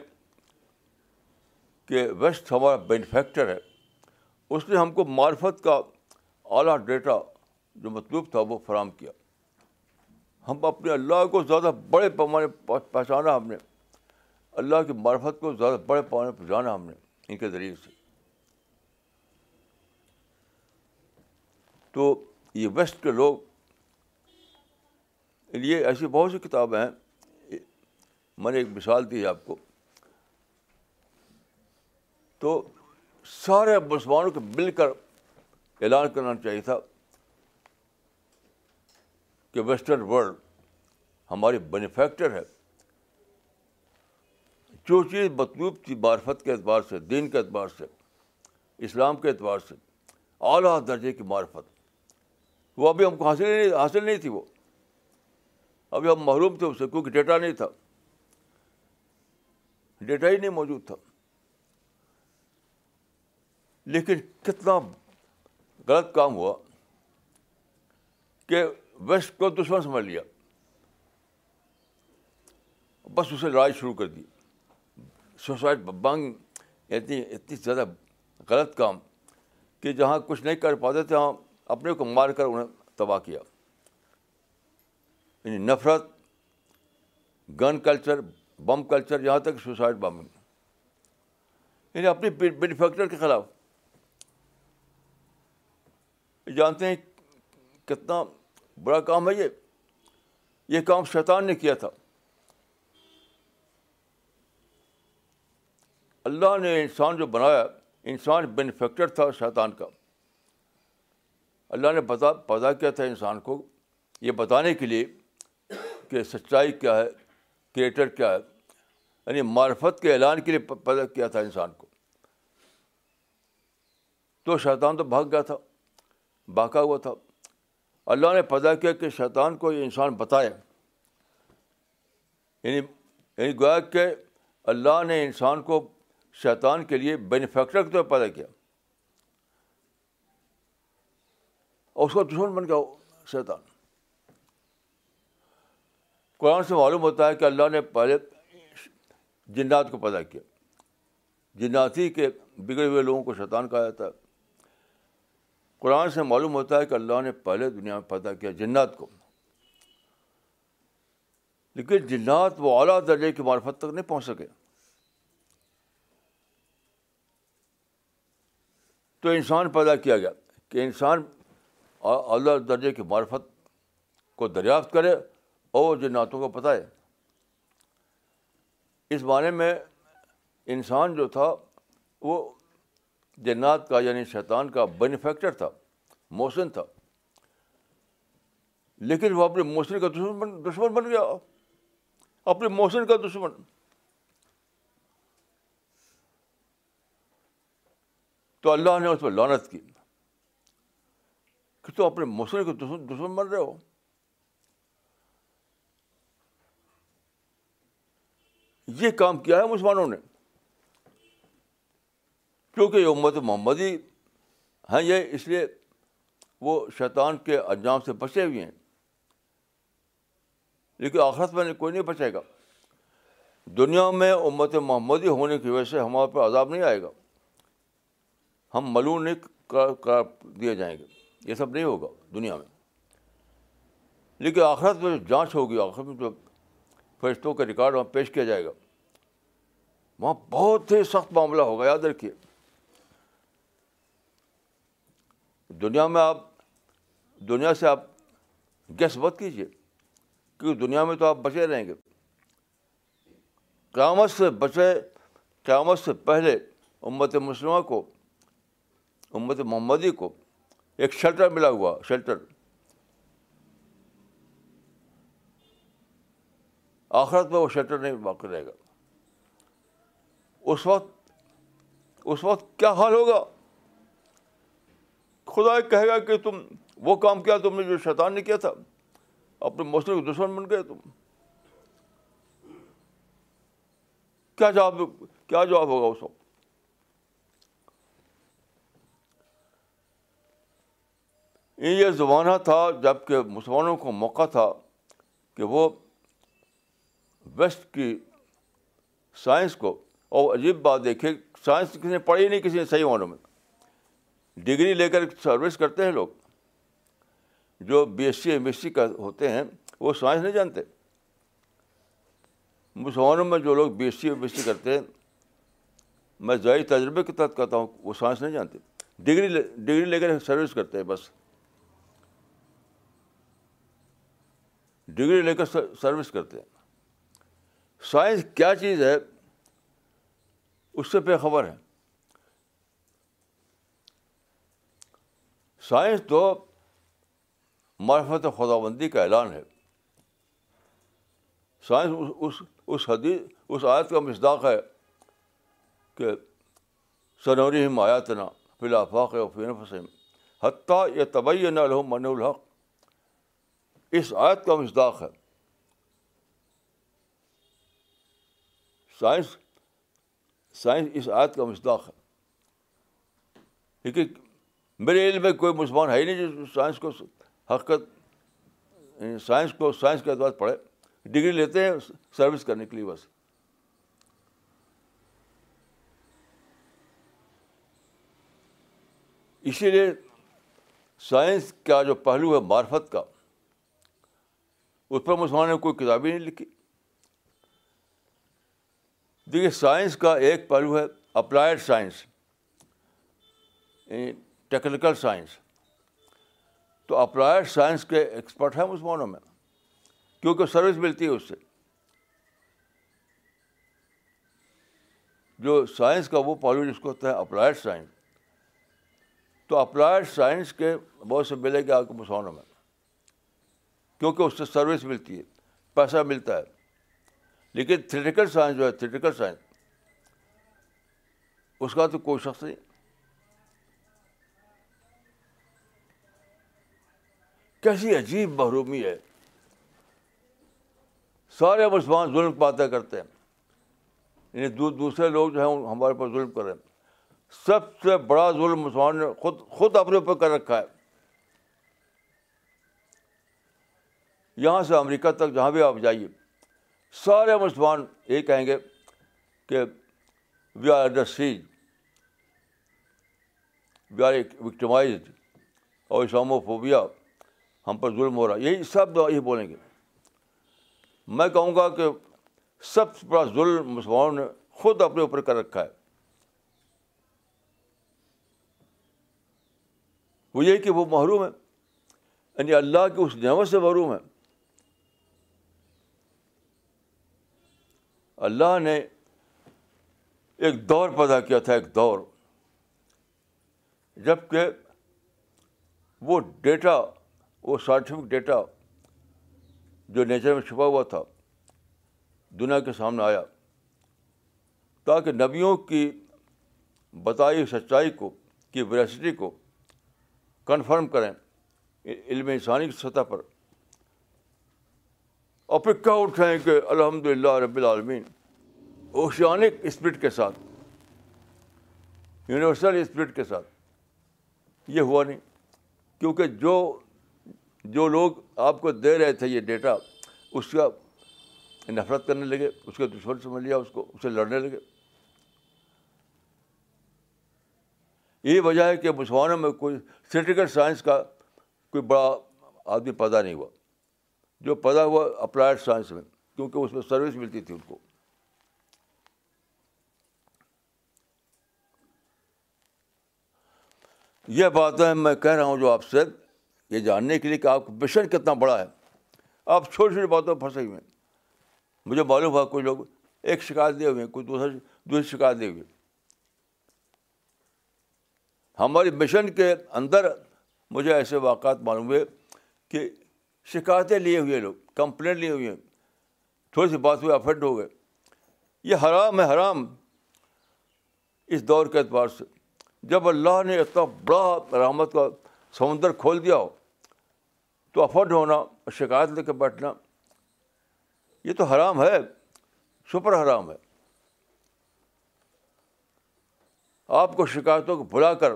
کہ ویسٹ ہمارا بینیفیکچر ہے اس نے ہم کو معرفت کا اعلیٰ ڈیٹا جو مطلوب تھا وہ فراہم کیا ہم اپنے اللہ کو زیادہ بڑے پیمانے پہچانا ہم نے اللہ کی معرفت کو زیادہ بڑے پیمانے جانا ہم نے ان کے ذریعے سے تو یہ ویسٹ کے لوگ لیے ایسی بہت سی کتابیں ہیں میں نے ایک مثال دی ہے آپ کو تو سارے مسلمانوں کو مل کر اعلان کرنا چاہیے تھا کہ ویسٹرن ورلڈ ہماری بینیفیکٹر ہے جو چیز مطلوب تھی معرفت کے اعتبار سے دین کے اعتبار سے اسلام کے اعتبار سے اعلیٰ درجے کی معرفت وہ ابھی ہم کو حاصل نہیں حاصل نہیں تھی وہ ابھی ہم محروم تھے اس سے کیونکہ ڈیٹا نہیں تھا ڈیٹا ہی نہیں موجود تھا لیکن کتنا غلط کام ہوا کہ ویسٹ کو دشمن سمجھ لیا بس اسے لڑائی شروع کر دی سوسائڈ بانگ اتنی اتنی زیادہ غلط کام کہ جہاں کچھ نہیں کر پاتے تھے وہاں اپنے کو مار کر انہیں تباہ کیا یعنی نفرت گن کلچر بم کلچر یہاں تک سوسائڈ بامنگ یعنی اپنے بینیوفیکچر کے خلاف جانتے ہیں کتنا بڑا کام ہے یہ یہ کام شیطان نے کیا تھا اللہ نے انسان جو بنایا انسان بینیفیکچر تھا شیطان کا اللہ نے بتا پیدا کیا تھا انسان کو یہ بتانے کے لیے سچائی کیا ہے کریٹر کیا ہے یعنی معرفت کے اعلان کے لیے پیدا کیا تھا انسان کو تو شیطان تو بھاگ گیا تھا بھاگا ہوا تھا اللہ نے پیدا کیا کہ شیطان کو یہ انسان بتایا یعنی یعنی گویا کہ اللہ نے انسان کو شیطان کے لیے بینیفیکٹر کے طور پیدا کیا اور اس کا دشمن بن گیا شیطان قرآن سے معلوم ہوتا ہے کہ اللہ نے پہلے جنات کو پیدا کیا جناتی کے بگڑے ہوئے لوگوں کو شیطان کہا جاتا ہے قرآن سے معلوم ہوتا ہے کہ اللہ نے پہلے دنیا میں پیدا کیا جنات کو لیکن جنات وہ اعلیٰ درجے کی معرفت تک نہیں پہنچ سکے تو انسان پیدا کیا گیا کہ انسان اعلیٰ درجے کی معرفت کو دریافت کرے اور جناتوں کو پتہ ہے اس بارے میں انسان جو تھا وہ جنات کا یعنی شیطان کا بینیفیکٹر تھا موسن تھا لیکن وہ اپنے موسن کا دشمن دشمن بن گیا اپنے موسن کا دشمن تو اللہ نے اس پہ لانت کی کہ تو اپنے موسن کے دشمن بن رہے ہو یہ کام کیا ہے مسلمانوں نے کیونکہ یہ امت محمدی ہیں یہ اس لیے وہ شیطان کے انجام سے بچے ہوئے ہیں لیکن آخرت میں کوئی نہیں بچے گا دنیا میں امت محمدی ہونے کی وجہ سے ہمارے پر عذاب نہیں آئے گا ہم ملون نہیں کر دیے جائیں گے یہ سب نہیں ہوگا دنیا میں لیکن آخرت میں جو جانچ ہوگی آخرت میں جب فرشتوں کا ریکارڈ وہاں پیش کیا جائے گا وہاں بہت ہی سخت معاملہ ہوگا یاد رکھیے دنیا میں آپ دنیا سے آپ گیس مت کیجیے کیونکہ دنیا میں تو آپ بچے رہیں گے قیامت سے بچے قیامت سے پہلے امت مسلمہ کو امت محمدی کو ایک شیلٹر ملا ہوا شیلٹر آخرت میں وہ شیلٹر نہیں باقی رہے گا اس وقت اس وقت کیا حال ہوگا خدا ایک کہے گا کہ تم وہ کام کیا تم نے جو شیطان نے کیا تھا اپنے مسلم دشمن بن گئے تم کیا جواب کیا جواب ہوگا اس وقت یہ زمانہ تھا جب کہ مسلمانوں کو موقع تھا کہ وہ ویسٹ کی سائنس کو اور عجیب بات دیکھیے سائنس کسی نے پڑھی نہیں کسی نے صحیح معنوں میں ڈگری لے کر سروس کرتے ہیں لوگ جو B S C M S C کا ہوتے ہیں وہ سائنس نہیں جانتے مسلمانوں میں جو لوگ B S C M S C کرتے ہیں میں ذائق تجربے کے تحت کہتا ہوں وہ سائنس نہیں جانتے ڈگری ڈگری لے کر سروس کرتے ہیں بس ڈگری لے کر سروس کرتے ہیں سائنس کیا چیز ہے اس سے بے خبر ہے سائنس تو معرفت خدا بندی کا اعلان ہے سائنس اس اس حدیث اس آیت کا مزداق ہے کہ سنوری ہم آیات نا ولافاق و فین فسم حتیٰ یہ طبعی نہ لو من الحق اس آیت کا مزداق ہے سائنس سائنس اس آیت کا مصداق ہے کیونکہ میرے علم میں کوئی مسلمان ہے ہی نہیں جو سائنس کو حقت یعنی سائنس کو سائنس کے اعتبار پڑھے ڈگری لیتے ہیں سروس کرنے کے لیے بس اسی لیے سائنس کا جو پہلو ہے معرفت کا اس پر مسلمان نے کوئی کتاب ہی نہیں لکھی دیکھیے سائنس کا ایک پہلو ہے اپلائڈ سائنس یعنی ٹیکنیکل سائنس تو اپلائڈ سائنس کے ایکسپرٹ ہیں مسلمانوں میں کیونکہ سروس ملتی ہے اس سے جو سائنس کا وہ پہلو جس کو ہوتا ہے اپلائڈ سائنس تو اپلائڈ سائنس کے بہت سے ملے گا آپ کے مسلمانوں میں کیونکہ اس سے سروس ملتی ہے پیسہ ملتا ہے لیکن تھریٹیکل سائنس جو ہے تھریٹیکل سائنس اس کا تو کوئی شخص نہیں کیسی عجیب محرومی ہے سارے مسلمان ظلم پاتا کرتے ہیں یعنی دوسرے لوگ جو ہیں ہمارے اوپر ظلم کر رہے ہیں سب سے بڑا ظلم مسلمان نے خود خود اپنے اوپر کر رکھا ہے یہاں سے امریکہ تک جہاں بھی آپ جائیے سارے مسلمان یہ کہیں گے کہ we are the sage we are victimised اور اسلاموفوبیا ہم پر ظلم ہو رہا یہی سب یہی بولیں گے میں کہوں گا کہ سب سے بڑا ظلم مسلمانوں نے خود اپنے اوپر کر رکھا ہے وہ یہ کہ وہ محروم ہے یعنی اللہ کی اس نعمت سے محروم ہے اللہ نے ایک دور پیدا کیا تھا ایک دور جب کہ وہ ڈیٹا وہ سائنٹیفک ڈیٹا جو نیچر میں چھپا ہوا تھا دنیا کے سامنے آیا تاکہ نبیوں کی بتائی سچائی کو کی ویرسٹی کو کنفرم کریں علم انسانی کی سطح پر اور پھر کہہ اٹھائیں کہ الحمد للہ رب العالمین اوشیانک اسپرٹ کے ساتھ یونیورسل اسپرٹ کے ساتھ یہ ہوا نہیں کیونکہ جو جو لوگ آپ کو دے رہے تھے یہ ڈیٹا اس کا نفرت کرنے لگے اس کا دشمن سمجھ لیا اس کو اسے لڑنے لگے یہی وجہ ہے کہ مسلمانوں میں کوئی سیٹیکل سائنس کا کوئی بڑا آدمی پیدا نہیں ہوا جو پیدا ہوا اپلائڈ سائنس میں کیونکہ اس میں سروس ملتی تھی ان کو یہ باتیں میں کہہ رہا ہوں جو آپ سے یہ جاننے کے لیے کہ آپ کا مشن کتنا بڑا ہے آپ چھوٹی چھوٹی باتوں میں پھنسے ہوئے ہیں مجھے معلوم ہوا کچھ لوگ ایک شکایت دیے ہوئے ہیں کوئی دوسرے دوسری شکایت دیے ہوئے ہماری مشن کے اندر مجھے ایسے واقعات معلوم ہوئے کہ شکایتیں لیے ہوئے لوگ کمپلین لیے ہوئے ہیں تھوڑی سی بات ہوئی افیکٹ ہو گئے یہ حرام ہے حرام اس دور کے اعتبار سے جب اللہ نے اتنا بڑا رحمت کا سمندر کھول دیا ہو تو افرڈ ہونا شکایت لے کے بیٹھنا یہ تو حرام ہے سپر حرام ہے آپ کو شکایتوں کو بھلا کر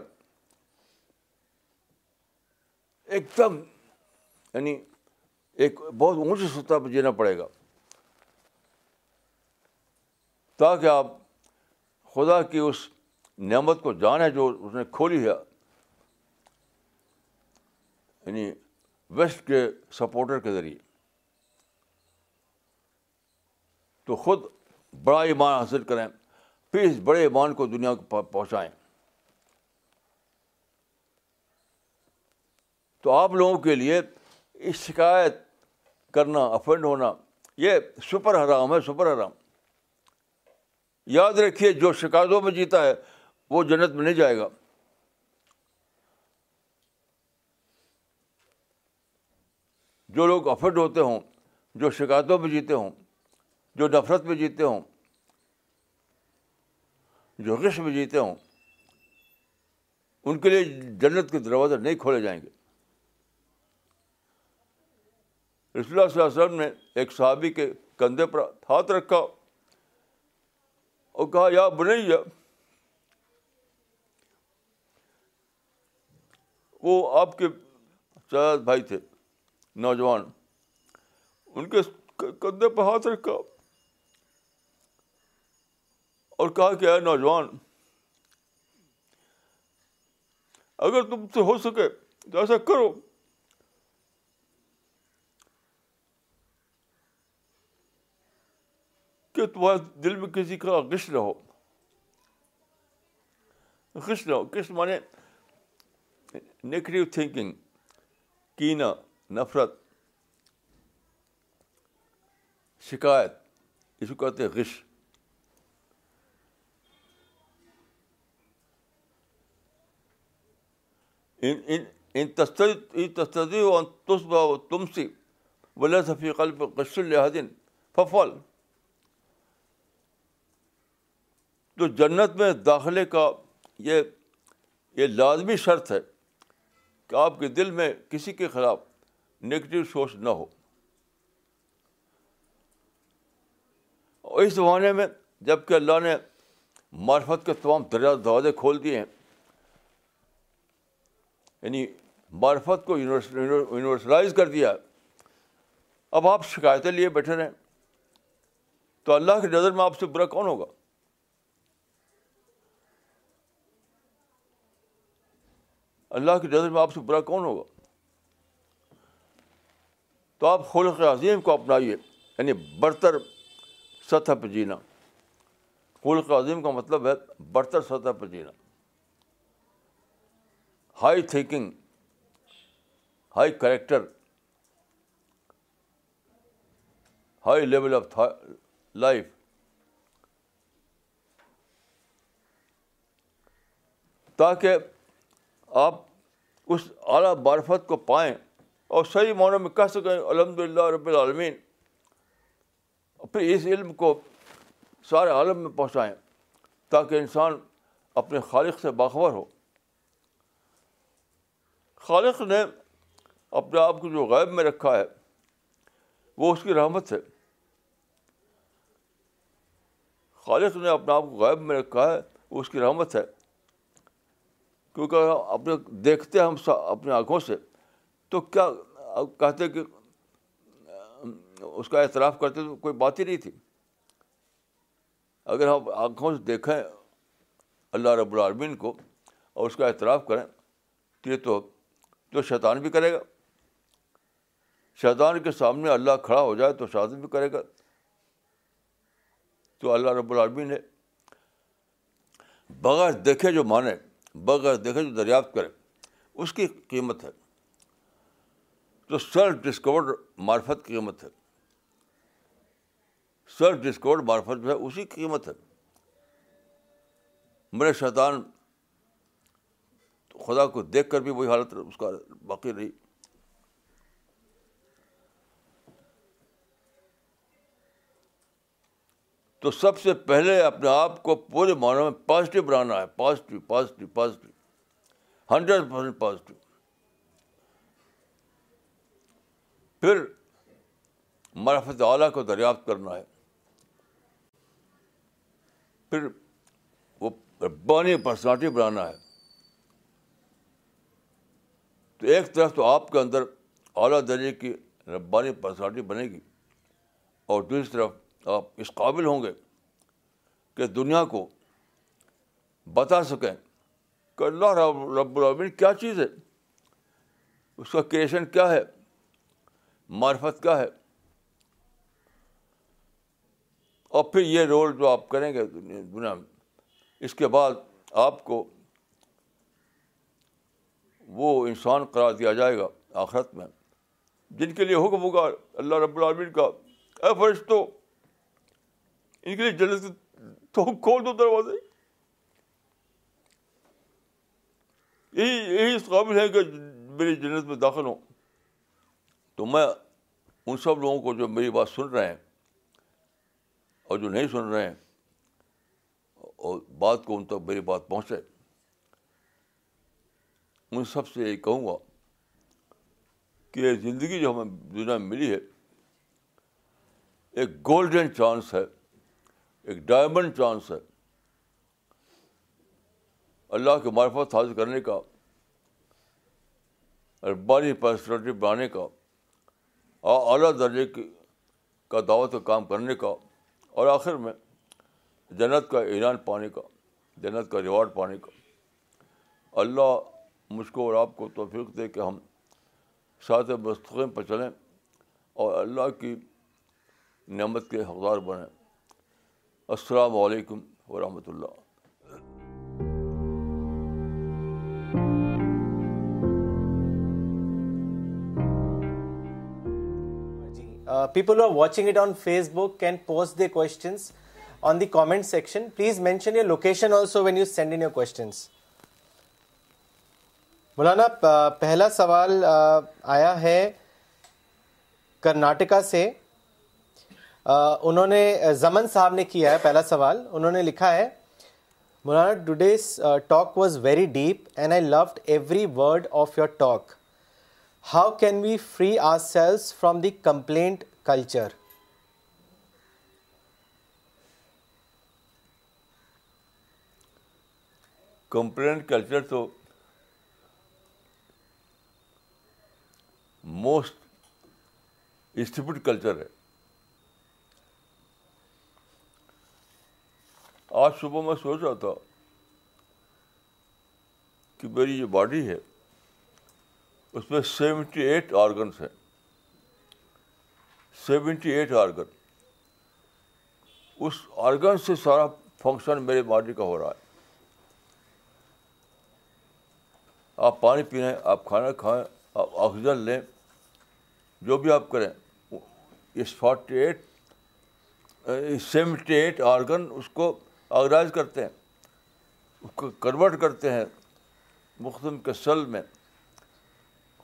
ایک دم یعنی ایک بہت اونچی سطح پہ جینا پڑے گا تاکہ آپ خدا کی اس نعمت کو جانیں جو اس نے کھولی ہے یعنی ویسٹ کے سپورٹر کے ذریعے تو خود بڑا ایمان حاصل کریں پھر اس بڑے ایمان کو دنیا کو پہنچائیں تو آپ لوگوں کے لیے اس شکایت کرنا افینڈ ہونا یہ سپر حرام ہے سپر حرام یاد رکھیے جو شکایتوں میں جیتا ہے وہ جنت میں نہیں جائے گا جو لوگ افڈ ہوتے ہوں جو شکایتوں میں جیتے ہوں جو نفرت میں جیتے ہوں جو رش میں جیتے ہوں ان کے لیے جنت کے دروازے نہیں کھولے جائیں گے رسول اللہ اللہ صلی علیہ وسلم نے ایک صحابی کے کندھے پر ہاتھ رکھا اور کہا یا بنیا وہ آپ کے شہزاد بھائی تھے نوجوان ان کے کندھے پر ہاتھ رکھا اور کہا کہ اے نوجوان اگر تم سے ہو سکے تو ایسا کرو کہ تمہارے دل میں کسی کا غش نہ غش نہ مانے نگیٹو تھنکنگ کینا نفرت شکایت اس کو کہتے ہیں غش ان تم سے ولا صفی قلب غش دن ففل تو جنت میں داخلے کا یہ یہ لازمی شرط ہے کہ آپ کے دل میں کسی کے خلاف نگیٹو سوچ نہ ہو اور اس زمانے میں جب کہ اللہ نے معرفت کے تمام دریا دروازے کھول دیے ہیں یعنی معرفت کو یونیورسلائز کر دیا اب آپ شکایتیں لیے بیٹھے رہیں تو اللہ کی نظر میں آپ سے برا کون ہوگا اللہ کی نظر میں آپ سے برا کون ہوگا تو آپ خلق عظیم کو اپنائیے یعنی برتر سطح پہ جینا خلق عظیم کا مطلب ہے برتر سطح پہ جینا high thinking high character high level of life تاکہ آپ اس اعلیٰ بارفت کو پائیں اور صحیح معنوں میں کہہ سکیں الحمد للہ رب العالمین پھر اس علم کو سارے عالم میں پہنچائیں تاکہ انسان اپنے خالق سے باخبر ہو خالق نے اپنے آپ کو جو غیب میں رکھا ہے وہ اس کی رحمت ہے خالق نے اپنے آپ کو غیب میں رکھا ہے وہ اس کی رحمت ہے کیونکہ اپنے دیکھتے ہم اپنے آنکھوں سے تو کیا کہتے کہ اس کا اعتراف کرتے تو کوئی بات ہی نہیں تھی اگر ہم آنکھوں سے دیکھیں اللہ رب العالمین کو اور اس کا اعتراف کریں کہ تو شیطان بھی کرے گا شیطان کے سامنے اللہ کھڑا ہو جائے تو شیطان بھی کرے گا تو اللہ رب العالمین ہے بغیر دیکھے جو مانے بغیر دیکھیں جو دریافت کرے اس کی قیمت ہے تو سیلف ڈسکورڈ معرفت کی قیمت ہے سیلف ڈسکورڈ معرفت جو ہے اسی کی قیمت ہے میرے شیطان خدا کو دیکھ کر بھی وہی حالت اس کا باقی رہی تو سب سے پہلے اپنے آپ کو پورے معنی میں پازیٹیو بنانا ہے positive positive positive hundred percent positive پھر مرفت اعلیٰ کو دریافت کرنا ہے پھر وہ ربانی پرسنالٹی بنانا ہے تو ایک طرف تو آپ کے اندر اعلیٰ درجے کی ربانی پرسنالٹی بنے گی اور دوسری طرف آپ اس قابل ہوں گے کہ دنیا کو بتا سکیں کہ اللہ رب رب العبین کیا چیز ہے اس کا کریشن کیا ہے معرفت کیا ہے اور پھر یہ رول جو آپ کریں گے دنیا میں اس کے بعد آپ کو وہ انسان قرار دیا جائے گا آخرت میں جن کے لیے حکم ہوگا اللہ رب العبین کا اے تو ان کے لیے جلد سے تو کھول دو دروازے یہی یہی اس قابل ہے کہ میری جنت میں داخل ہوں تو میں ان سب لوگوں کو جو میری بات سن رہے ہیں اور جو نہیں سن رہے ہیں اور بات کو ان تک میری بات پہنچے ان سب سے یہی کہوں گا کہ زندگی جو ہمیں دنیا میں ملی ہے ایک گولڈن چانس ہے ایک ڈائمنڈ چانس ہے اللہ کی معرفت حاصل کرنے کا پرسنالٹی بنانے کا اعلیٰ درجے کی کا دعوت کا کام کرنے کا اور آخر میں جنت کا اعلان پانے کا جنت کا ریوارڈ پانے کا اللہ مجھ کو اور آپ کو توفیق دے کہ ہم ساتھ مستقیم پر چلیں اور اللہ کی نعمت کے حقدار بنیں السلام علیکم ورحمۃ اللہ people are watching it on Facebook can post the questions on the comment section please mention your location also when you send in your questions مولانا پہلا سوال آیا ہے کرناٹکا سے انہوں نے زمن صاحب نے کیا ہے پہلا سوال انہوں نے لکھا ہے مولانا today's talk was very deep and I loved every word of your talk how can we free ourselves from the complaint culture complaint culture تو موسٹ اسٹیپڈ کلچر ہے آج صبح میں سوچ رہا تھا کہ میری جو باڈی ہے اس میں سیونٹی ایٹ آرگنس ہیں سیونٹی ایٹ آرگن اس آرگن سے سارا فنکشن میرے باڈی کا ہو رہا ہے آپ پانی پینے آپ کھانا کھائیں آپ آکسیجن لیں جو بھی آپ کریں اس forty eight eight seventy organ اس کو آرگنائز کرتے ہیں اس کو کنورٹ کرتے ہیں مختلف کے سل میں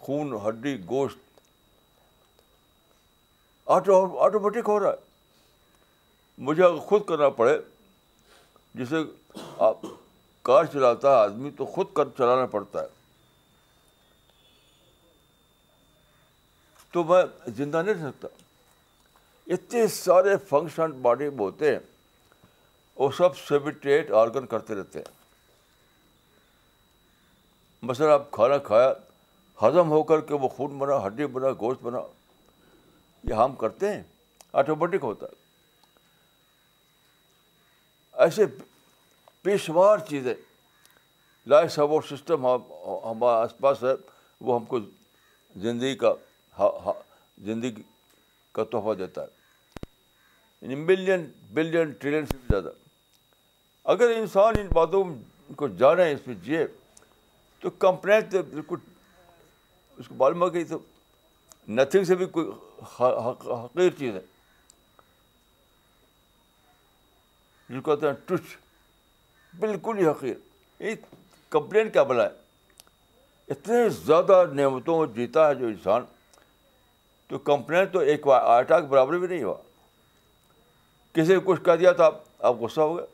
خون ہڈی گوشت آٹو آٹومیٹک ہو رہا ہے مجھے اگر خود کرنا پڑے جسے آپ کار چلاتا ہے آدمی تو خود کر چلانا پڑتا ہے تو میں زندہ نہیں رہ سکتا اتنے سارے فنکشن باڈی میں ہوتے ہیں وہ سب سیبیٹیٹ آرگن کرتے رہتے ہیں مثلا آپ کھانا کھایا ہضم ہو کر کے وہ خون بنا ہڈی بنا گوشت بنا یہ ہم کرتے ہیں آٹومیٹک ہوتا ہے ایسے پیشوار چیزیں لائف سپورٹ سسٹم ہمارے آس پاس ہے وہ ہم کو زندگی کا زندگی کا تحفہ دیتا ہے یعنی ملین بلین ٹریلین سے زیادہ اگر انسان ان باتوں کو جانے اس میں جیے تو کمپلین تو بالکل اس کو معلوم ہو گئی تو نتھنگ سے بھی کوئی حقیر چیز ہے جس کو کہتے ہیں ٹچ بالکل ہی حقیر یہ کمپلین کیا بلا ہے اتنے زیادہ نعمتوں کو جیتا ہے جو انسان تو کمپلین تو ایک آٹا کے برابر بھی نہیں ہوا کسی نے کچھ کہہ دیا تھا آپ غصہ ہو گئے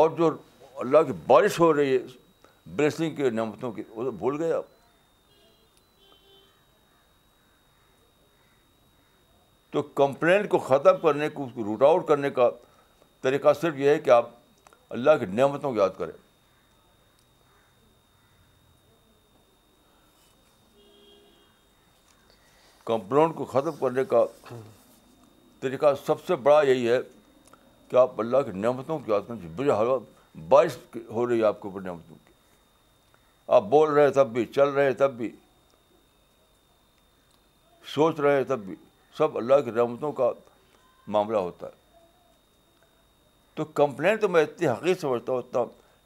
اور جو اللہ کی بارش ہو رہی ہے بلیسنگ کی نعمتوں کی وہ بھول گئے آپ تو کمپلین کو ختم کرنے کو اس کو روٹ آؤٹ کرنے کا طریقہ صرف یہ ہے کہ آپ اللہ کی نعمتوں کو یاد کریں کمپلین کو ختم کرنے کا طریقہ سب سے بڑا یہی ہے کہ آپ اللہ کی نعمتوں کی یاد کریں ہر وقت بارش ہو رہی ہے آپ کے اوپر نعمتوں کی آپ بول رہے تب بھی چل رہے تب بھی سوچ رہے تب بھی سب اللہ کی نعمتوں کا معاملہ ہوتا ہے تو کمپلین تو میں اتنی حقیق سمجھتا ہوں اتنا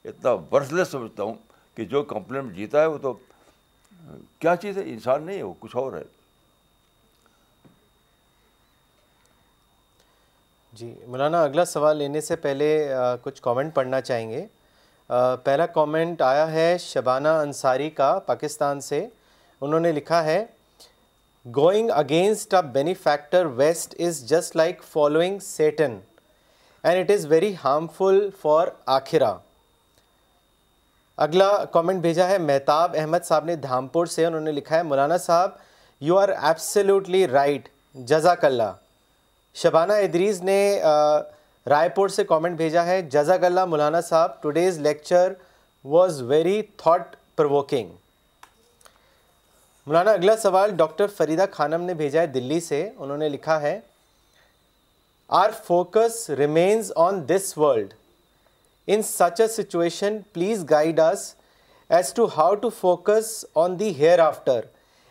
اتنا ورسلس سمجھتا ہوں کہ جو کمپلین جیتا ہے وہ تو کیا چیز ہے انسان نہیں ہے وہ کچھ اور ہے جی مولانا اگلا سوال لینے سے پہلے کچھ کومنٹ پڑھنا چاہیں گے پہلا کومنٹ آیا ہے شبانہ انصاری کا پاکستان سے انہوں نے لکھا ہے going against a benefactor waste is just like following Satan and it is very harmful for آخرا اگلا کومنٹ بھیجا ہے مہتاب احمد صاحب نے دھامپور سے انہوں نے لکھا ہے مولانا صاحب یو آر ایبسلیوٹلی رائٹ جزاک اللہ شبانہ ادریس نے رائے پور سے کامنٹ بھیجا ہے جزاک اللہ مولانا صاحب today's lecture was very thought provoking مولانا اگلا سوال ڈاکٹر فریدہ خانم نے بھیجا ہے دلی سے انہوں نے لکھا ہے our focus remains on this world in such a situation please guide us as to how to focus on the hereafter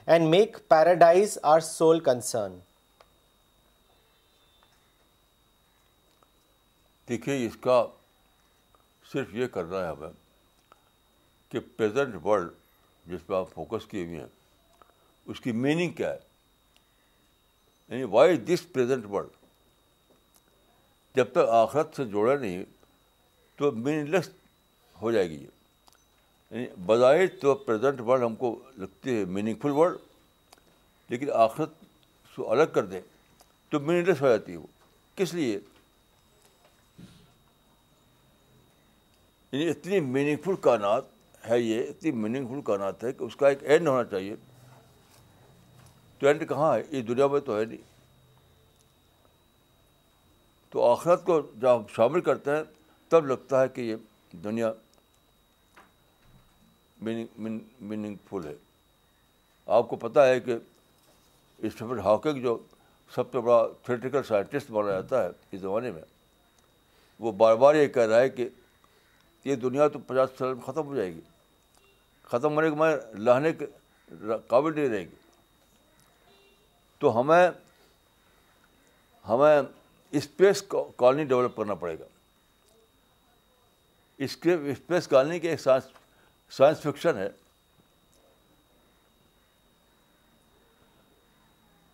and make paradise our sole concern دیکھیے اس کا صرف یہ کرنا ہے ہمیں کہ پریزنٹ ورلڈ جس پہ آپ فوکس کیے ہوئے ہیں اس کی میننگ کیا ہے یعنی وائی دس پریزنٹ ورلڈ جب تک آخرت سے جوڑا نہیں تو میننگ لیس ہو جائے گی یہ یعنی بظاہر تو پریزنٹ ورلڈ ہم کو لگتے ہیں میننگ فل ورلڈ لیکن آخرت الگ کر دیں تو میننگ لیس ہو جاتی ہے وہ کس لیے یعنی اتنی میننگ فل کائنات ہے یہ اتنی میننگ فل کائنات ہے کہ اس کا ایک اینڈ ہونا چاہیے تو اینڈ کہاں ہے یہ دنیا میں تو ہے نہیں تو آخرت کو جب ہم شامل کرتے ہیں تب لگتا ہے کہ یہ دنیا میننگ میننگ فل ہے آپ کو پتہ ہے کہ اسٹیفن ہاکنگ جو سب سے بڑا تھریٹیکل سائنٹسٹ بنا جاتا ہے اس زمانے میں وہ بار بار یہ کہہ رہا ہے کہ یہ دنیا تو پچاس سال میں ختم ہو جائے گی ختم ہونے کے میں لہنے کے قابل نہیں رہے گی تو ہمیں ہمیں اسپیس کالونی ڈیولپ کرنا پڑے گا اس کے اسپیس کالونی کے ایک سائنس سائنس فکشن ہے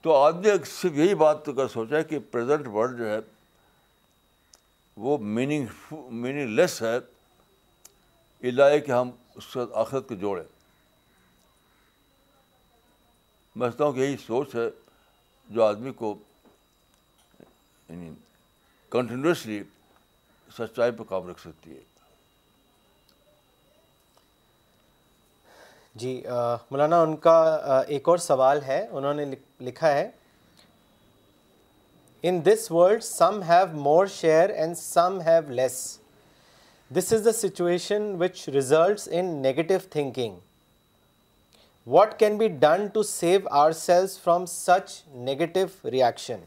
تو آدمی صرف یہی بات کر سوچا کہ پریزنٹ ورلڈ جو ہے وہ میننگ میننگ لیس ہے اللہ ہے کہ ہم اس کے آخرت کو جوڑیں میں سمجھتا ہوں کہ یہی سوچ ہے جو آدمی کو کنٹینیوسلی سچائی پہ قابو رکھ سکتی ہے جی مولانا ان کا ایک اور سوال ہے انہوں نے لکھا ہے in this world some have more share and some have less this is the situation which results in negative thinking what can be done to save ourselves from such negative reaction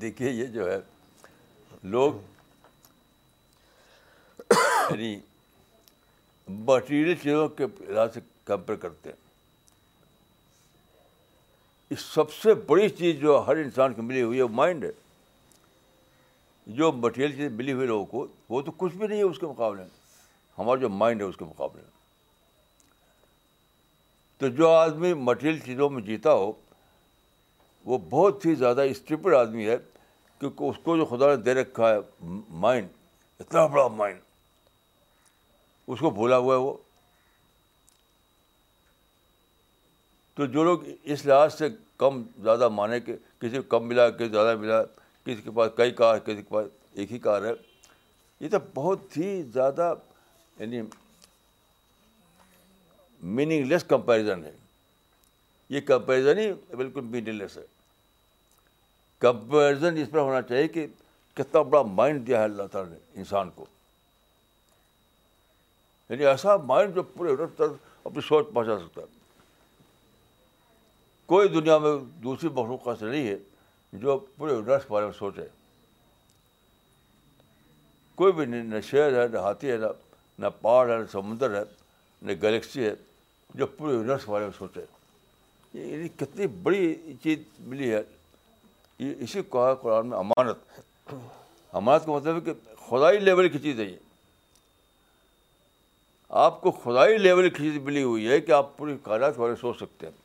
دیکھیے یہ جو ہے لوگ یعنی material چیزوں کے لحاظ سے کمپیئر کرتے ہیں اس سب سے بڑی چیز جو ہر انسان کو ملی ہوئی ہے مائنڈ ہے جو مٹیریل چیزیں ملی ہوئی لوگوں کو وہ تو کچھ بھی نہیں ہے اس کے مقابلے میں ہمارا جو مائنڈ ہے اس کے مقابلے میں تو جو آدمی مٹیریل چیزوں میں جیتا ہو وہ بہت ہی زیادہ اسٹیپڈ آدمی ہے کیونکہ اس کو جو خدا نے دے رکھا ہے مائنڈ اتنا بڑا مائنڈ اس کو بھولا ہوا ہے وہ تو جو لوگ اس لحاظ سے کم زیادہ مانے کے کسی کو کم ملا کسی زیادہ ملا کسی کے پاس کئی کار کسی کے پاس ایک ہی کار ہے یہ تو بہت ہی زیادہ یعنی میننگ لیس کمپیریزن ہے یہ کمپیریزن ہی بالکل میننگ لیس ہے کمپیریزن اس پر ہونا چاہیے کہ کتنا بڑا مائنڈ دیا ہے اللہ تعالیٰ نے انسان کو یعنی ایسا مائنڈ جو پورے اپنی سوچ پہنچا سکتا ہے کوئی دنیا میں دوسری مخلوقات سے نہیں ہے جو پورے یونیورس کے بارے میں سوچے کوئی بھی نہیں نہ شہر ہے نہ ہاتھی ہے نہ نہ پہاڑ ہے نہ سمندر ہے نہ گلیکسی ہے جو پورے یونیورس کے بارے میں سوچے یہ یعنی کتنی بڑی چیز ملی ہے یہ اسی کو قرآن میں امانت امانت کا مطلب ہے کہ خدائی لیول کی چیز ہے یہ آپ کو خدائی لیول کی چیز ملی ہوئی ہے کہ آپ پوری کے بارے میں سوچ سکتے ہیں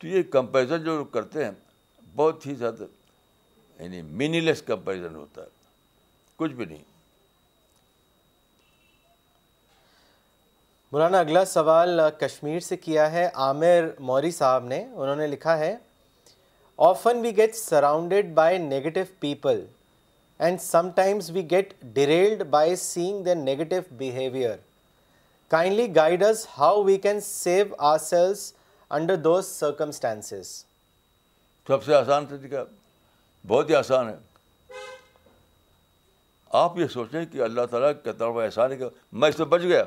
تو یہ کمپیریزن جو کرتے ہیں بہت ہی زیادہ یعنی میننگ لیس کمپیریزن ہوتا ہے کچھ بھی نہیں مولانا اگلا سوال کشمیر سے کیا ہے عامر موری صاحب نے انہوں نے لکھا ہے often we get surrounded by negative people and sometimes we get derailed by seeing the negative behaviour kindly us how we can save ourselves under those circumstances سب سے آسان طریقہ جی بہت ہی آسان ہے آپ یہ سوچیں کہ اللہ تعالیٰ کا طرف احسان ہے کہ میں اس سے بچ گیا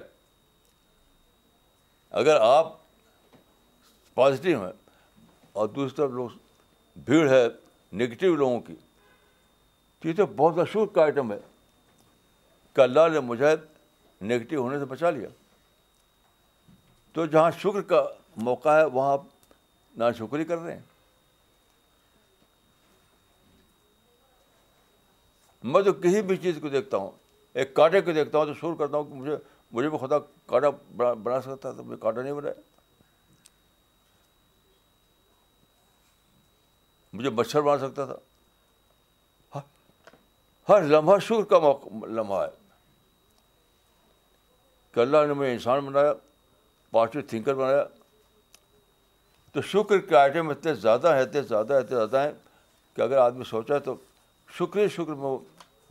اگر آپ پازیٹیو ہیں اور دوسری طرف لوگ بھیڑ ہے نگیٹو لوگوں کی تو یہ تو بہت مشہور کا آئٹم ہے کہ اللہ نے مجھے نگیٹو ہونے سے بچا لیا تو جہاں شکر کا موقع ہے وہاں آپ نا کر رہے ہیں میں تو کسی بھی چیز کو دیکھتا ہوں ایک کانٹے کو دیکھتا ہوں تو شور کرتا ہوں کہ مجھے مجھے بھی خدا کانٹا بنا سکتا تو کانٹا نہیں بنایا مجھے مچھر بنا سکتا تھا ہر لمحہ شور کا موقع لمحہ ہے کہ اللہ نے مجھے انسان بنایا پازیٹیو تھنکر بنایا تو شکر کے آئٹم اتنے زیادہ ہیں اتنے زیادہ اتنے زیادہ ہیں کہ اگر آدمی سوچا تو شکر شکر میں وہ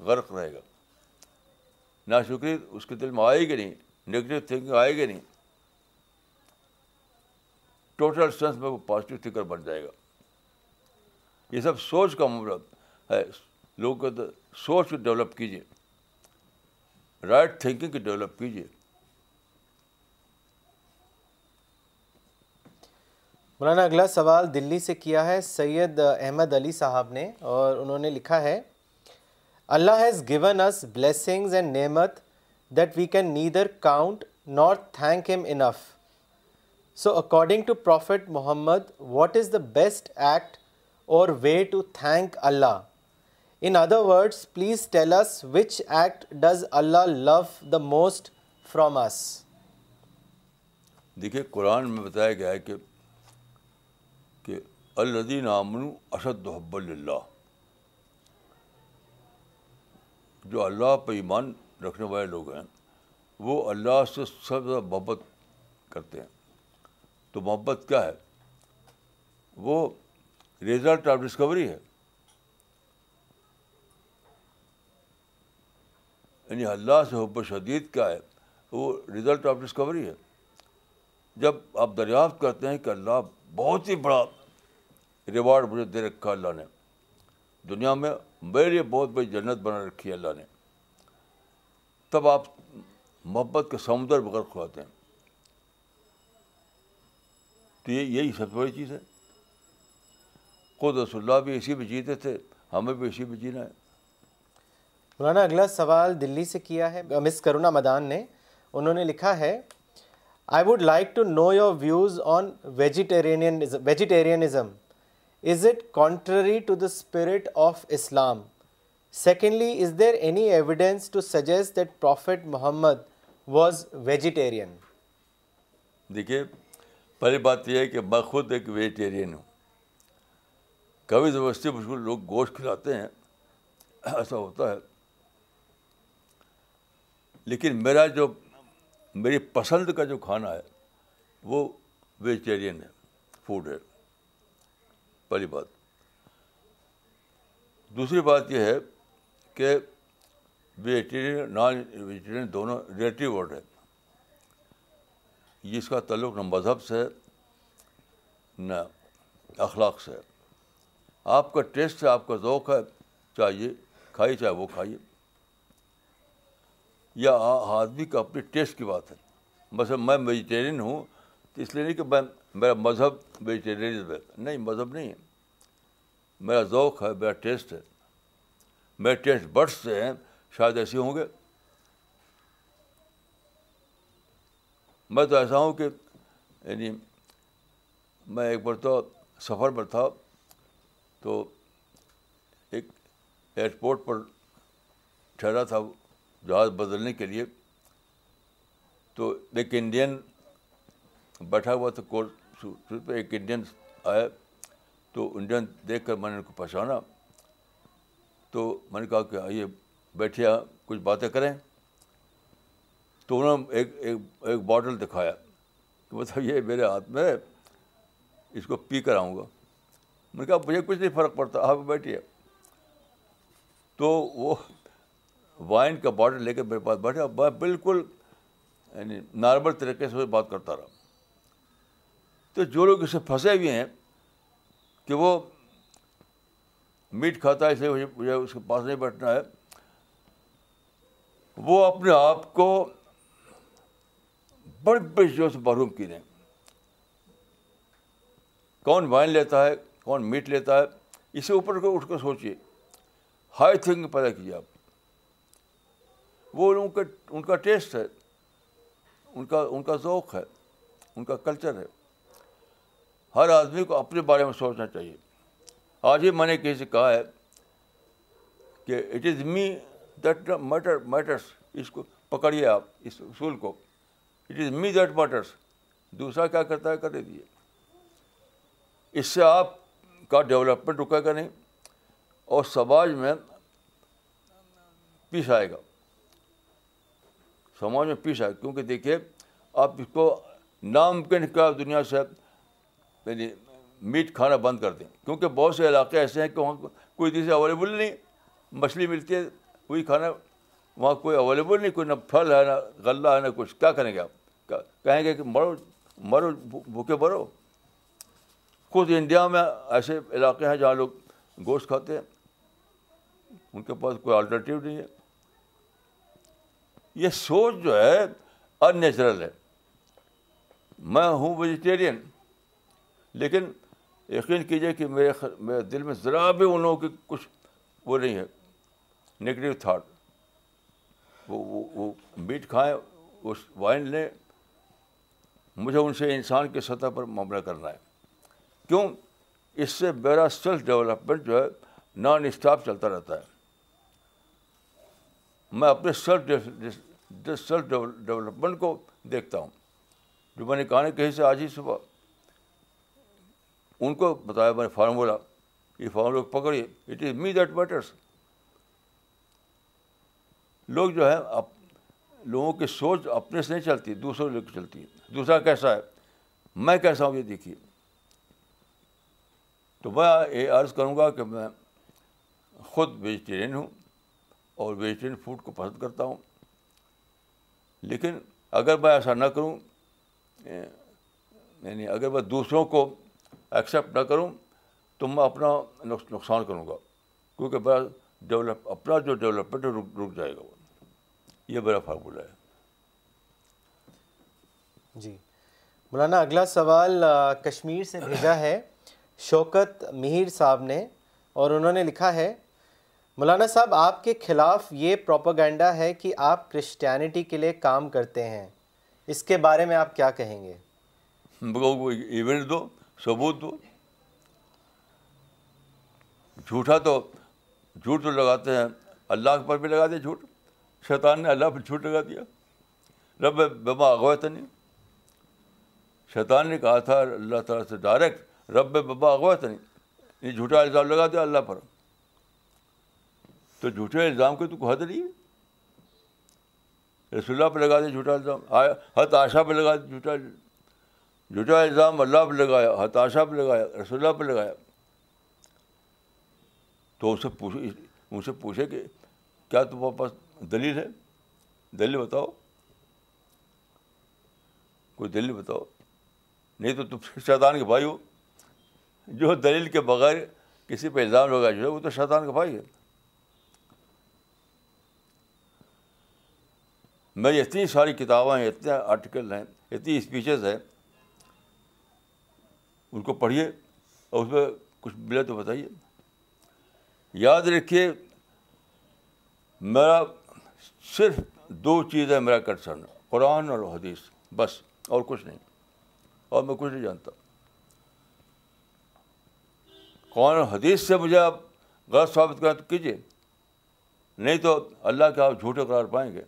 غرق رہے گا نہ شکری اس کے دل میں آئے گی نہیں نگیٹو تھنکنگ آئے گی نہیں ٹوٹل سینس میں وہ پازیٹیو تھنکر بن جائے گا یہ سب سوچ کا مطلب ہے لوگوں کے سوچ ڈیولپ کیجیے رائٹ تھنکنگ کی ڈیولپ کیجیے مولانا اگلا سوال دلی سے کیا ہے سید احمد علی صاحب نے اور انہوں نے لکھا ہے Allah has given us blessings and نعمت that we can neither count nor thank him enough so according to prophet Muhammad what is the best act or way to thank Allah in other words please tell us which act does Allah love the most from us دیکھیے قرآن میں بتایا گیا ہے کہ الدین امن اسد اللہ جو اللہ پہ ایمان رکھنے والے لوگ ہیں وہ اللہ سے سب زیادہ محبت کرتے ہیں تو محبت کیا ہے وہ ریزلٹ آف ڈسکوری ہے یعنی اللہ سے حب شدید کیا ہے وہ ریزلٹ آف ڈسکوری ہے جب آپ دریافت کرتے ہیں کہ اللہ بہت ہی بڑا ریوارڈ مجھے دے رکھا اللہ نے دنیا میں میرے لیے بہت بڑی جنت بنا رکھی ہے اللہ نے تب آپ محبت کے سمندر بغیر کھلاتے ہیں تو یہ یہی سب سے بڑی چیز ہے خود رسول اللہ بھی اسی میں جیتے تھے ہمیں بھی اسی میں جینا ہے مولانا اگلا سوال دلی سے کیا ہے مس کرونا مدان نے انہوں نے لکھا ہے I would like to know your views on vegetarianism is it contrary to the spirit of Islam secondly is there any evidence to suggest that prophet Muhammad was vegetarian دیکھیے پہلی بات یہ ہے کہ میں خود ایک ویجیٹیرین ہوں کبھی زبردستی مشکل لوگ گوشت کھلاتے ہیں ایسا ہوتا ہے لیکن میرا جو میری پسند کا جو کھانا ہے وہ ویجیٹیرین ہے فوڈ ہے پہلی بات دوسری بات یہ ہے کہ ویجیٹیرین نان ویجیٹیرین دونوں ریلیٹیو ورڈ ہیں جس کا تعلق نہ مذہب سے نہ اخلاق سے آپ کا ٹیسٹ ہے آپ کا ذوق ہے چاہیے کھائیے چاہے وہ کھائیے یا آدمی کا اپنے ٹیسٹ کی بات ہے بس میں ویجیٹیرین ہوں تو اس لیے نہیں کہ میں میرا مذہب ویجیٹیرینزم ہے نہیں مذہب نہیں ہے میرا ذوق ہے میرا ٹیسٹ ہے میرے ٹیسٹ بٹس سے ہیں شاید ایسے ہوں گے میں تو ایسا ہوں کہ یعنی میں ایک بار تو سفر پر تھا تو ایک ایئرپورٹ پر ٹھہرا تھا جہاز بدلنے کے لیے تو ایک انڈین بیٹھا ہوا تھا کوٹ پہ ایک انڈین آئے تو انڈین دیکھ کر میں نے ان کو پہچانا تو میں نے کہا کہ آئیے بیٹھے کچھ باتیں کریں تو انہوں نے ایک ایک ایک باٹل دکھایا مطلب یہ میرے ہاتھ میں اس کو پی کر آؤں گا میں نے کہا مجھے کچھ نہیں فرق پڑتا آپ بیٹھیے تو وہ وائن کا باٹل لے کے میرے پاس بیٹھے میں بالکل یعنی نارمل طریقے سے بات کرتا رہا تو جو لوگ اسے پھنسے ہوئے ہیں کہ وہ میٹ کھاتا ہے اسے مجھے اس کے پاس نہیں بیٹھنا ہے وہ اپنے آپ کو بڑے بڑے چیزوں سے محروم کی دیں کون وائن لیتا ہے کون میٹ لیتا ہے اسے اوپر اٹھ کر سوچیے ہائی تھنکنگ پیدا کیجیے آپ وہ ان کا ان کا ٹیسٹ ہے ان کا ان کا ذوق ہے ان کا کلچر ہے ہر آدمی کو اپنے بارے میں سوچنا چاہیے آج ہی میں نے کسی سے کہا ہے کہ it is me that matter matters اس کو پکڑیے آپ اس اصول کو it is me that matters دوسرا کیا کرتا ہے کرے دیجیے اس سے آپ کا ڈیولپمنٹ رکے گا نہیں اور سماج میں پیس آئے گا سماج میں پیس آئے گا کیونکہ دیکھیے آپ اس کو ناممکن کیا دنیا سے یعنی میٹ کھانا بند کر دیں کیونکہ بہت سے علاقے ایسے ہیں کہ وہاں کوئی چیزیں اویلیبل نہیں مچھلی ملتی ہے کوئی کھانا وہاں کوئی اویلیبل نہیں کوئی نہ پھل ہے نہ غلہ ہے نہ کچھ کیا کریں گے آپ کہیں گے کہ مرو مرو بھوکے مرو کچھ انڈیا میں ایسے علاقے ہیں جہاں لوگ گوشت کھاتے ہیں ان کے پاس کوئی آلٹرنیٹیو نہیں ہے یہ سوچ جو ہے ان نیچرل ہے میں ہوں ویجیٹیرین لیکن یقین کیجیے کہ میرے میرے دل میں ذرا بھی ان لوگوں کی کچھ وہ نہیں ہے نگیٹو تھاٹ وہ وہ, میٹ کھائیں اس وائن لیں مجھے ان سے انسان کی سطح پر معاملہ کرنا ہے کیوں اس سے میرا سیلف ڈیولپمنٹ جو ہے نان اسٹاپ چلتا رہتا ہے میں اپنے سیلف سیلف ڈیولپمنٹ کو دیکھتا ہوں جو میں نے کہانی کہیں سے آج ہی صبح ان کو بتایا میں نے فارمولا یہ formula پکڑیے it is me that matters لوگ جو ہے اپ لوگوں کی سوچ اپنے سے نہیں چلتی دوسروں لوگ چلتی ہے دوسرا کیسا ہے میں کیسا ہوں یہ دیکھیے تو میں یہ عرض کروں گا کہ میں خود ویجیٹیرین ہوں اور ویجیٹیرین فوڈ کو پسند کرتا ہوں لیکن اگر میں ایسا نہ کروں یعنی اگر میں دوسروں کو ایکسیپٹ نہ کروں تو میں اپنا نقصان کروں گا کیونکہ میرا ڈیولپ اپنا جو ڈیولپمنٹ رک جائے گا وہ یہ میرا فارمولہ ہے جی مولانا اگلا سوال کشمیر سے بھیجا ہے شوکت مہیر صاحب نے اور انہوں نے لکھا ہے مولانا صاحب آپ کے خلاف یہ پروپاگینڈا ہے کہ آپ کرسچینٹی کے لیے کام کرتے ہیں اس کے بارے میں آپ کیا کہیں گے ایونٹ دو ثبوت دو جھوٹا تو جھوٹ تو لگاتے ہیں اللہ پر بھی لگا دیا جھوٹ شیطان نے اللہ پر جھوٹ لگا دیا رب بما اغویت نہیں شیطان نے کہا تھا اللہ تعالیٰ سے ڈائریکٹ رب بابا اغویت نہیں یہ جھوٹا الزام لگا دیا اللہ پر تو جھوٹے الزام کی تو حد نہیں ہے رسول پہ لگا دیا جھوٹا الزام آشا پہ لگا دیا جھوٹا جو الزام اللہ پہ لگایا ہتاشا پہ لگایا رسول اللہ پہ لگایا تو اسے پوچھے پوچھ ان سے پوچھے کہ کیا تمہارے پاس دلیل ہے دلیل بتاؤ کوئی دلیل بتاؤ نہیں تو تم شیطان کے بھائی ہو جو دلیل کے بغیر کسی پہ الزام لگا جو ہے وہ تو شیطان کا بھائی ہے میری اتنی ساری کتابیں ہیں اتنے آرٹیکل ہیں اتنی اسپیچز ہیں ان کو پڑھیے اور اس میں کچھ ملے تو بتائیے یاد رکھیے میرا صرف دو چیز ہے میرا کنسرن قرآن اور حدیث بس اور کچھ نہیں اور میں کچھ نہیں جانتا قرآن اور حدیث سے مجھے آپ غلط ثابت کریں تو کیجیے نہیں تو اللہ کے آپ جھوٹے قرار پائیں گے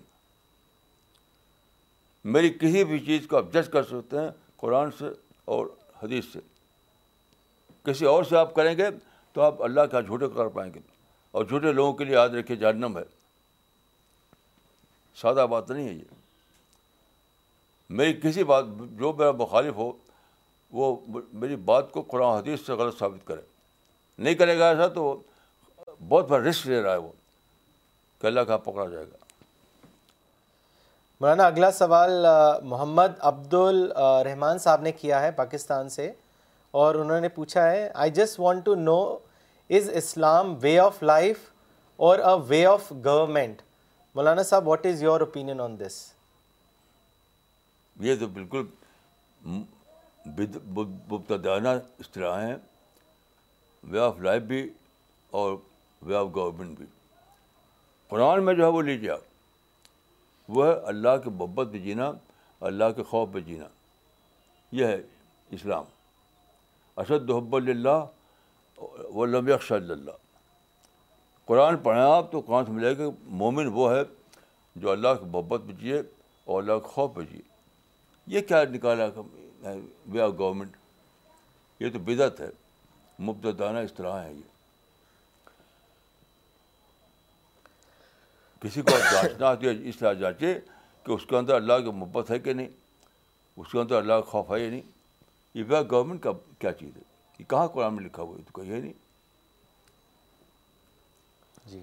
میری کسی بھی چیز کو آپ جج کر سکتے ہیں قرآن سے اور حدیث سے کسی اور سے آپ کریں گے تو آپ اللہ کے ہاں جھوٹے کر پائیں گے اور جھوٹے لوگوں کے لیے یاد رکھے جہنم ہے سادہ بات نہیں ہے یہ میری کسی بات جو میرا مخالف ہو وہ میری بات کو قرآن حدیث سے غلط ثابت کرے نہیں کرے گا ایسا تو بہت بڑا رسک لے رہا ہے وہ کہ اللہ کا ہاں پکڑا جائے گا مولانا اگلا سوال محمد عبد الرحمان صاحب نے کیا ہے پاکستان سے اور انہوں نے پوچھا ہے I just want to know is Islam way of life or a way of government مولانا صاحب what is your opinion on this یہ تو بالکل اس طرح ہیں وے آف لائف بھی اور وے آف گورنمنٹ بھی قرآن میں جو ہے وہ لیجیے آپ وہ ہے اللہ کے محبت پہ جینا اللہ کے خوف پہ جینا یہ ہے اسلام اسد اللہ و لمبی اخش اللہ قرآن پڑھیں آپ تو قرآن سے ملے کہ مومن وہ ہے جو اللہ کی محبت پہ جیے اور اللہ کے خوف پہ جیے یہ کیا نکالا وے آف گورنمنٹ یہ تو بدعت ہے مبتدانہ اس طرح ہے یہ کسی کو جانچنا ہے اس طرح جانچے کہ اس کے اندر اللہ کی محبت ہے کہ نہیں اس کے اندر اللہ کا خوف ہے یا نہیں یہ گورنمنٹ کا کیا چیز ہے ہے کہاں قرآن میں لکھا ہوا تو نہیں جی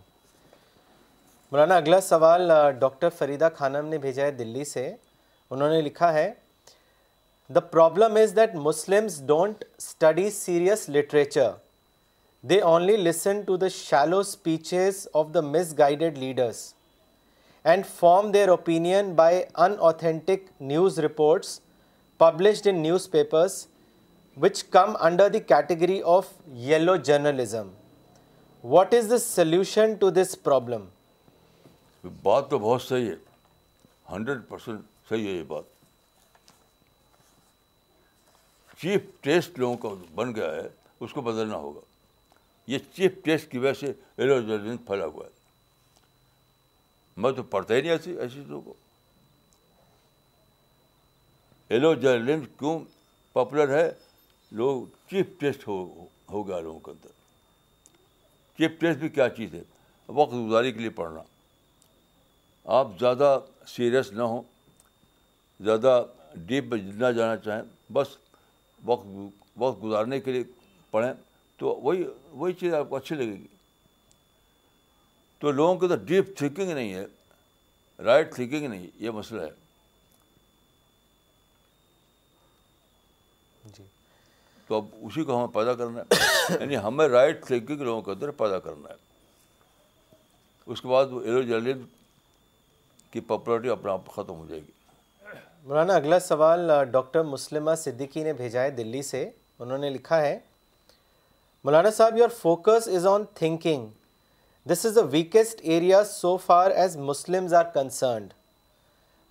مولانا اگلا سوال ڈاکٹر فریدہ خانم نے بھیجا ہے دلی سے انہوں نے لکھا ہے the problem is that Muslims don't study serious literature they only listen to the shallow speeches of the misguided leaders and form their opinion by inauthentic news reports published in newspapers which come under the category of yellow journalism what is the solution to this problem بات تو بہت صحیح ہے hundred percent صحیح ہے یہ بات chief test لوگوں کا بن گیا ہے اس کو بدلنا ہوگا یہ چیف ٹیسٹ کی وجہ سے یلو جرنل پھیلا ہوا ہے میں تو پڑھتا ہی نہیں ایسی ایسی چیزوں کو ہیلو جرنلزم کیوں پاپولر ہے لوگ چیف ٹیسٹ ہو ہو گیا لوگوں کے اندر چیف ٹیسٹ بھی کیا چیز ہے وقت گزاری کے لیے پڑھنا آپ زیادہ سیریس نہ ہوں زیادہ ڈیپ میں نہ جانا چاہیں بس وقت وقت گزارنے کے لیے پڑھیں تو وہی وہی چیز آپ کو اچھی لگے گی تو لوگوں کے اندر ڈیپ تھنکنگ نہیں ہے رائٹ تھنکنگ نہیں یہ مسئلہ ہے تو اب اسی کو ہمیں پیدا کرنا ہے [COUGHS] یعنی ہمیں رائٹ تھنکنگ اس کے بعد وہ کی پاپولرٹی اپنا آپ ختم ہو جائے گی مولانا اگلا سوال ڈاکٹر مسلمہ صدیقی نے بھیجا ہے دلی سے انہوں نے لکھا ہے مولانا صاحب your focus is on thinking this is the weakest area so far as Muslims Muslims are are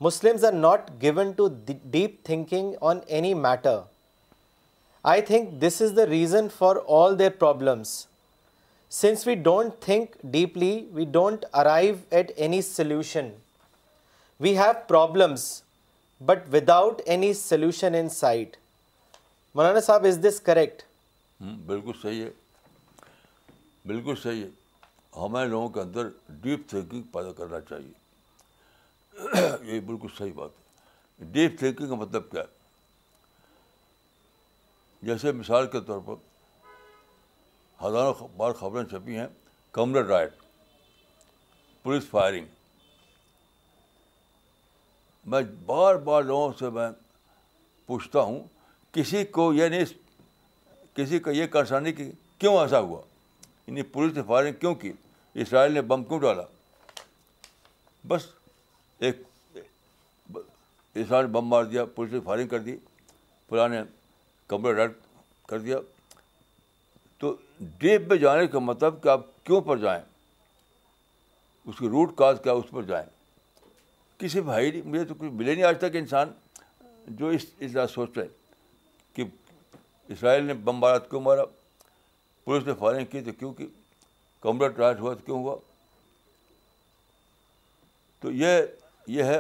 concerned not gone to deep thinking on any matter I think this is the reason for all their problems since we don't think deeply we don't arrive at any solution we have problems but without any solution in sight مولانا صاحب از this correct بالکل صحیح ہے بالکل صحیح ہے ہمارے لوگوں کے اندر ڈیپ تھنکنگ پیدا کرنا چاہیے [COUGHS] یہ بالکل صحیح بات ہے ڈیپ تھنکنگ کا مطلب کیا ہے جیسے مثال کے طور پر ہزاروں بار خبریں چھپی ہیں کمر رائٹ پولیس فائرنگ میں بار بار لوگوں سے میں پوچھتا ہوں کسی کو یہ نہیں کسی کا یہ نہیں کہ کیوں ایسا ہوا یعنی پولیس نے فائرنگ کیوں کی اسرائیل نے بم کیوں ڈالا بس ایک اسرائیل بم مار دیا پولیس نے فائرنگ کر دی پرانے کمرہ ڈر کر دیا تو ڈیپ پہ جانے کا مطلب کہ آپ کیوں پر جائیں اس کی روٹ کاز کیا اس پر جائیں کسی بھائی نہیں مجھے تو کچھ ملے نہیں آج تک انسان جو اس اس طرح سوچ رہے کہ اسرائیل نے بمبارات کیوں مارا پولیس نے فائرنگ کی تو کیوں کی کمرہ ٹرائٹ ہوا تو کیوں ہوا تو یہ یہ ہے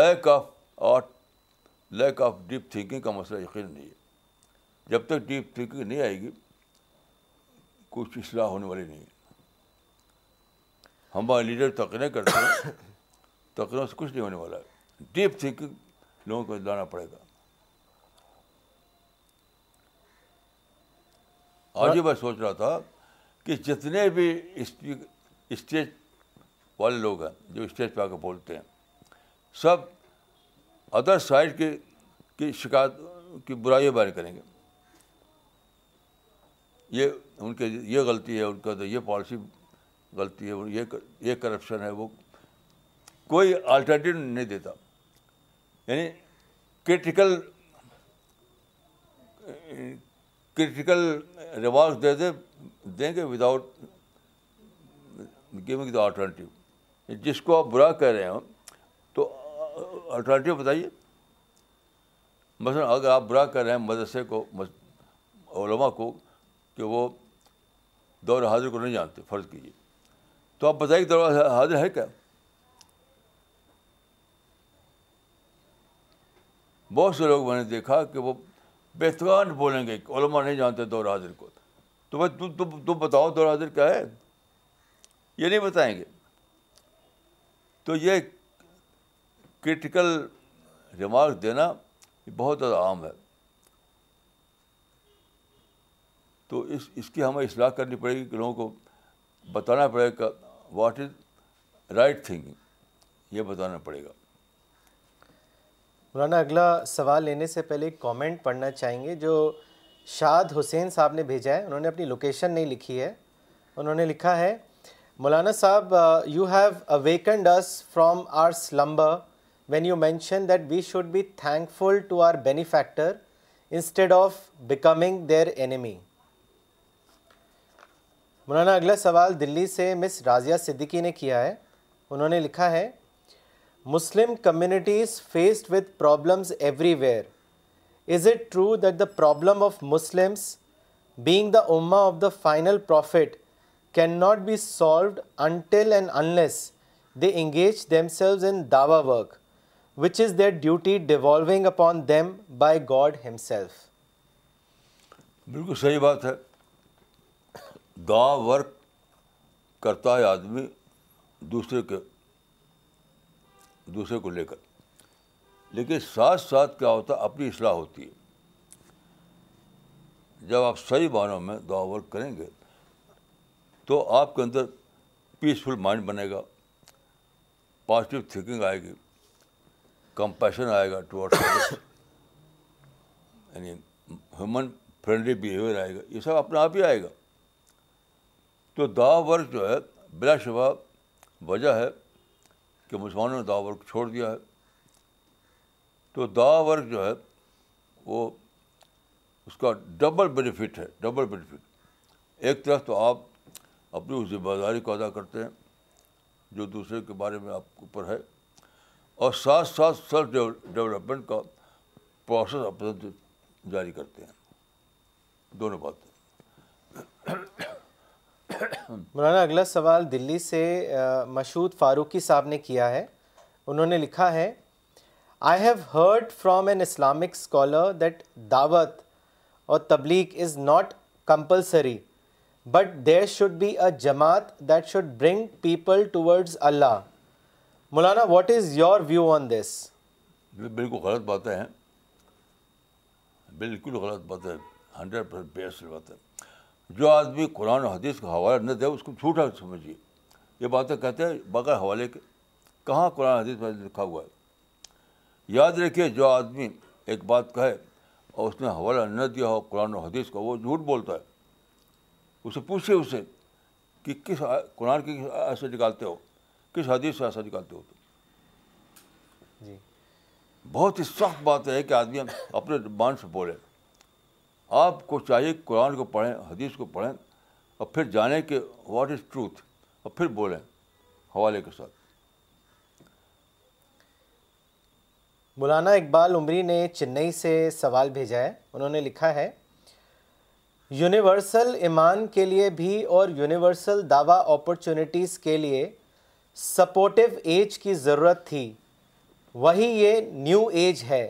lack of art lack of deep thinking کا مسئلہ یقین نہیں ہے جب تک ڈیپ تھنکنگ نہیں آئے گی کچھ اصلاح ہونے والی نہیں ہمارے لیڈر تقریر کرتے ہیں تکڑوں سے کچھ نہیں ہونے والا ہے ڈیپ تھنکنگ لوگوں کو لانا پڑے گا آج ہی میں سوچ رہا تھا کہ جتنے بھی اسٹیج والے لوگ ہیں جو اسٹیج پہ آ کے بولتے ہیں سب ادر سائڈ کے کی شکایت کی برائیوں بارے کریں گے یہ ان کے یہ غلطی ہے ان کا تو یہ پالیسی غلطی ہے یہ یہ کرپشن ہے وہ کوئی آلٹرنیٹیو نہیں دیتا یعنی کرٹیکل کرٹیکل ریوارڈ دے دے دیں گے وداؤٹ گیونگ دا آلٹرنیٹیو جس کو آپ برا کہہ رہے ہیں تو آلٹرنیٹیو بتائیے مثلاً اگر آپ برا کہہ رہے ہیں مدرسے کو علماء کو کہ وہ دور حاضر کو نہیں جانتے فرض کیجیے تو آپ بتائیے کہ دور حاضر ہے کیا بہت سے لوگ میں نے دیکھا کہ وہ بہتران بولیں گے کہ علما نہیں جانتے دور حاضر کو تو بھائی تم بتاؤ دور حاضر کیا ہے یہ نہیں بتائیں گے تو یہ کرٹیکل ریمارک دینا بہت زیادہ عام ہے تو اس اس کی ہمیں اصلاح کرنی پڑے گی کہ لوگوں کو بتانا پڑے گا واٹ از رائٹ تھنکنگ یہ بتانا پڑے گا مولانا اگلا سوال لینے سے پہلے ایک کامنٹ پڑھنا چاہیں گے جو شاد حسین صاحب نے بھیجا ہے انہوں نے اپنی لوکیشن نہیں لکھی ہے انہوں نے لکھا ہے مولانا صاحب you have awakened us from our slumber when you mention that we should be thankful to our benefactor instead of becoming their enemy مولانا اگلا سوال دلی سے مس رازیہ صدیقی نے کیا ہے انہوں نے لکھا ہے Muslim communities faced with problems everywhere is it true that the problem of Muslims being the ummah of the final prophet can not be solved until and unless they engage themselves in dawah work which is their duty devolving upon them by God himself بالکل صحیح بات ہے work کرتا ہے آدمی دوسرے کے دوسرے کو لے کر لیکن ساتھ ساتھ کیا ہوتا ہے اپنی اصلاح ہوتی ہے جب آپ صحیح معنوں میں دعا ورک کریں گے تو آپ کے اندر پیسفل مائنڈ بنے گا پازیٹیو تھینکنگ آئے گی کمپیشن آئے گا ٹوڈ یعنی ہیومن فرینڈلی بیہیویئر آئے گا یہ سب اپنا آپ ہی آئے گا تو دعا ورک جو ہے بلا شبہ وجہ ہے کہ مسلمانوں نے دعا ورک چھوڑ دیا ہے تو دعا ورک جو ہے وہ اس کا ڈبل بینیفٹ ہے ڈبل بینیفٹ ایک طرف تو آپ اپنی اس ذمہ داری کو ادا کرتے ہیں جو دوسرے کے بارے میں آپ کے اوپر ہے اور ساتھ ساتھ سیلف ڈیولپمنٹ کا پروسیس اپنا جاری کرتے ہیں دونوں باتیں مولانا اگلا سوال دلی سے مشہود فاروقی صاحب نے کیا ہے انہوں نے لکھا ہے I have heard from an Islamic scholar that دعوت اور تبلیغ is not compulsory but there should be a جماعت that should bring people to Allah Maulana what is your view on this بالکل غلط باتیں ہیں بالکل غلط باتیں باتیں ہنڈریڈ پرسینٹ بیسٹ جو آدمی قرآن و حدیث کا حوالہ نہ دے اس کو جھوٹا سمجھیے یہ باتیں کہتے ہیں بغیر حوالے کے کہاں قرآن حدیث میں لکھا ہوا ہے یاد رکھیے جو آدمی ایک بات کہے اور اس نے حوالہ نہ دیا ہو قرآن و حدیث کا وہ جھوٹ بولتا ہے اسے پوچھے اسے کہ کس قرآن کی ایسا نکالتے ہو کس حدیث سے ایسا نکالتے ہو تو جی بہت ہی سخت بات ہے کہ آدمی اپنے زبان سے بولے آپ کو چاہیے قرآن کو پڑھیں حدیث کو پڑھیں اور پھر جانیں کہ واٹ از ٹروتھ اور پھر بولیں حوالے کے ساتھ مولانا اقبال عمری نے چنئی سے سوال بھیجا ہے انہوں نے لکھا ہے یونیورسل ایمان کے لیے بھی اور یونیورسل دعویٰ اپرچونیٹیز کے لیے سپورٹیو ایج کی ضرورت تھی وہی یہ نیو ایج ہے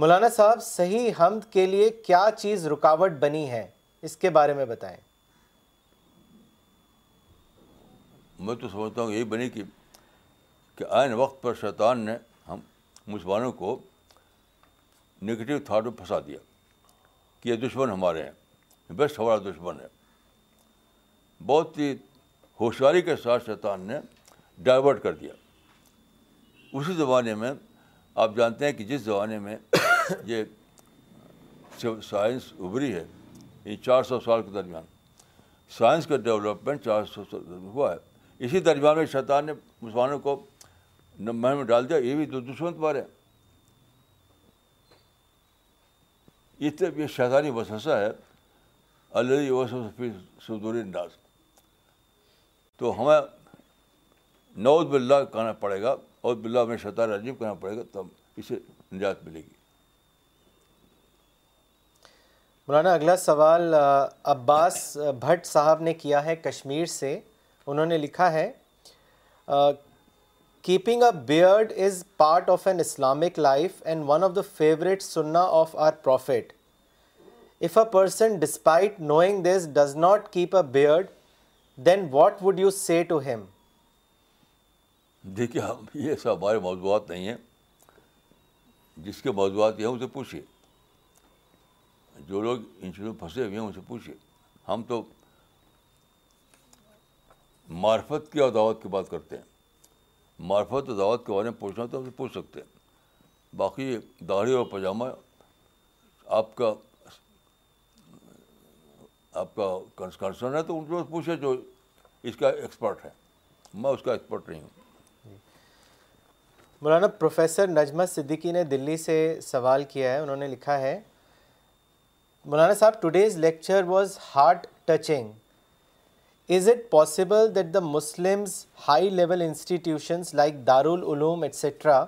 مولانا صاحب صحیح حمد کے لیے کیا چیز رکاوٹ بنی ہے اس کے بارے میں بتائیں میں تو سمجھتا ہوں یہی بنی کہ آئین وقت پر شیطان نے ہم مسلمانوں کو نگیٹو تھاٹ میں پھنسا دیا کہ یہ دشمن ہمارے ہیں بیسٹ ہمارا دشمن ہے بہت ہی ہوشیاری کے ساتھ شیطان نے ڈائیورٹ کر دیا اسی زمانے میں آپ جانتے ہیں کہ جس زمانے میں یہ سائنس ابھری ہے یہ چار سو سال کے درمیان سائنس کا ڈیولپمنٹ چار سو سال ہوا ہے اسی درمیان میں شیطان نے مسلمانوں کو میں ڈال دیا یہ بھی دو دشمن پارے یہ طرف یہ شیطانی وسوسہ ہے علیہ صدور تو ہمیں نعود بلّہ کہنا پڑے گا اور بلّہ ہمیں شیطان عجیب کہنا پڑے گا تب اسے نجات ملے گی مولانا اگلا سوال عباس بھٹ صاحب نے کیا ہے کشمیر سے انہوں نے لکھا ہے keeping a beard is part of an Islamic life and one of the favourite سننا of our prophet if a person despite knowing this does not keep a beard then what would you say to him دیکھیے ہم سب ہمارے موضوعات نہیں ہیں جس کے موضوعات یہ ہیں اسے پوچھیے جو لوگ ان چیزوں میں پھنسے ہوئے ہیں ان سے پوچھے ہم تو معرفت کی اور دعوت کی بات کرتے ہیں معرفت اور دعوت کے بارے میں پوچھنا تو ہم سے پوچھ سکتے ہیں باقی داڑھی اور پاجامہ آپ کا آپ کا ہے تو ان سے پوچھے جو اس کا ایکسپرٹ ہے میں اس کا ایکسپرٹ نہیں ہوں مولانا پروفیسر نجمہ صدیقی نے دلی سے سوال کیا ہے انہوں نے لکھا ہے مولانا صاحب today's lecture was heart touching is it possible that the Muslims high level institutions like Darul Uloom et cetera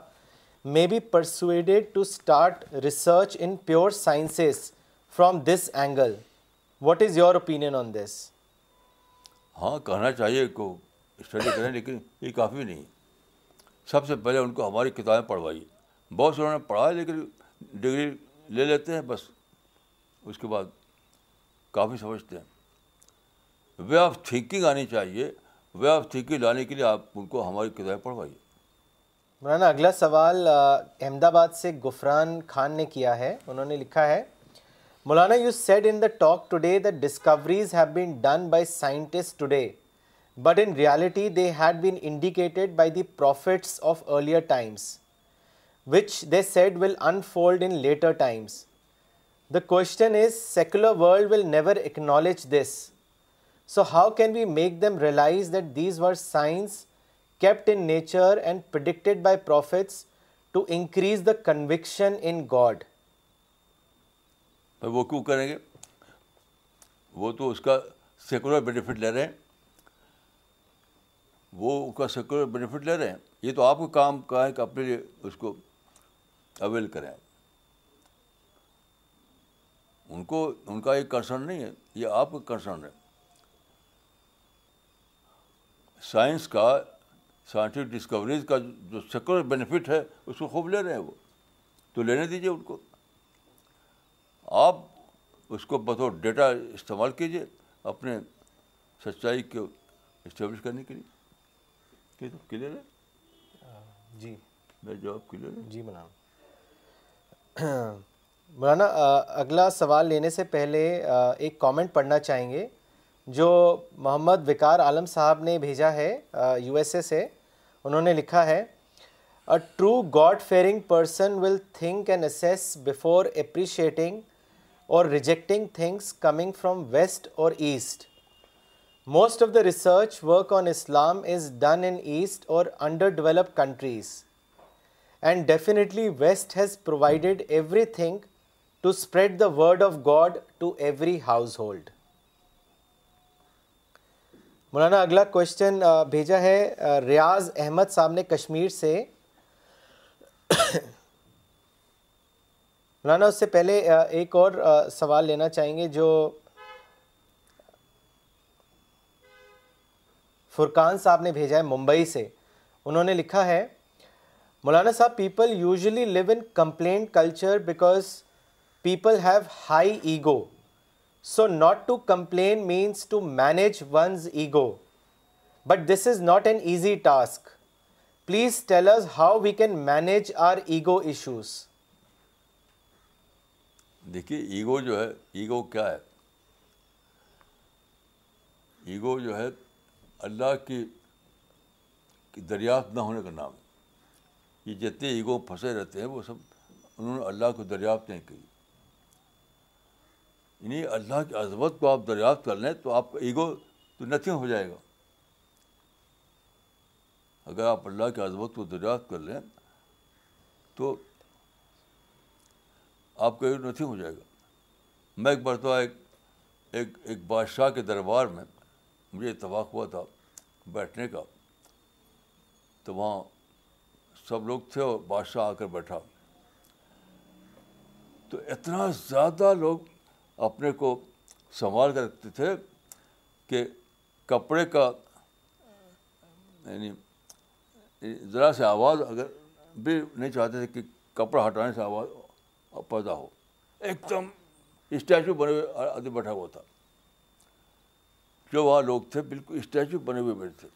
may be persuaded to start research in pure sciences from this angle what is your opinion on this ہاں کہنا چاہیے کو study کریں لیکن یہ کافی نہیں سب سے پہلے ان کو ہماری کتابیں پڑھوائی بہت سے انہوں نے پڑھا لیکن ڈگری لے لیتے ہیں بس اس کے بعد کافی سمجھتے ہیں وے آف تھنکنگ آنی چاہیے وے آف تھنکنگ لانے کے لیے آپ ان کو ہماری کتابیں پڑھوائیے مولانا اگلا سوال احمد آباد سے غفران خان نے کیا ہے انہوں نے لکھا ہے Maulana you said in the talk today the discoveries have been done by scientist today but in reality they had been indicated by the prophets of earlier times which they said will unfold in later times the question is secular world will never acknowledge this so how can we make them realise that these were science kept in nature and prior prophets to increase the conviction in God وہ کیوں کریں گے وہ تو اس کا secular benefit لے رہے ہیں وہیفٹ لے رہے ہیں یہ تو آپ کام کہیں کہ اپنے اس کو اویل کریں ان کو ان کا یہ کنسرن نہیں ہے یہ آپ کا کنسرن ہے سائنس کا سائنٹفک ڈسکوریز کا جو سیکولر بینیفٹ ہے اس کو خوب لے رہے ہیں وہ تو لینے دیجیے ان کو آپ اس کو بطور ڈیٹا استعمال کیجیے اپنے سچائی کو اسٹیبلش کرنے کے لیے کلیئر ہے جی میں جواب کلیئر ہے جی مولانا اگلا سوال لینے سے پہلے ایک کامنٹ پڑھنا چاہیں گے جو محمد وقار عالم صاحب نے بھیجا ہے یو ایس اے سے انہوں نے لکھا ہے a true God fearing person will think and assess before appreciating or rejecting things coming from west or east most of the research work on Islam is done in east or under develop countries and definitely west has provided everything to spread the word of God to every household Maulana اگلا question بھیجا ہے ریاض احمد صاحب نے کشمیر سے مولانا اس سے پہلے ایک اور سوال لینا چاہیں گے جو فرقان صاحب نے بھیجا ہے ممبئی سے انہوں نے لکھا ہے مولانا صاحب people usually live in complain culture because people have high ego so not to complain means to manage one's ego but this is not an easy task please tell us how we can manage our ego issues دیکھیے ego جو ہے ego کیا ہے ego جو ہے اللہ کی دریافت نہ ہونے کا نام یہ جتنے ایگو پھنسے رہتے ہیں وہ سب انہوں نے اللہ کو دریافت نہیں کی یعنی اللہ کی عظمت کو آپ دریافت کر لیں تو آپ کا ایگو تو نتھنگ ہو جائے گا اگر آپ اللہ کی عظمت کو دریافت کر لیں تو آپ کا ایگو نتھنگ ہو جائے گا میں ایک مرتبہ ایک ایک ایک بادشاہ کے دربار میں مجھے اتفاق ہوا تھا بیٹھنے کا تو وہاں سب لوگ تھے اور بادشاہ آ کر بیٹھا تو اتنا زیادہ لوگ اپنے کو سنبھال کر رکھتے تھے کہ کپڑے کا یعنی ذرا سے آواز اگر بھی نہیں چاہتے تھے کہ کپڑا ہٹانے سے آواز پیدا ہو ایک دم اسٹیچو بنے ہوئے آدمی بیٹھا ہوا تھا جو وہاں لوگ تھے بالکل اسٹیچو بنے ہوئے بیٹھے تھے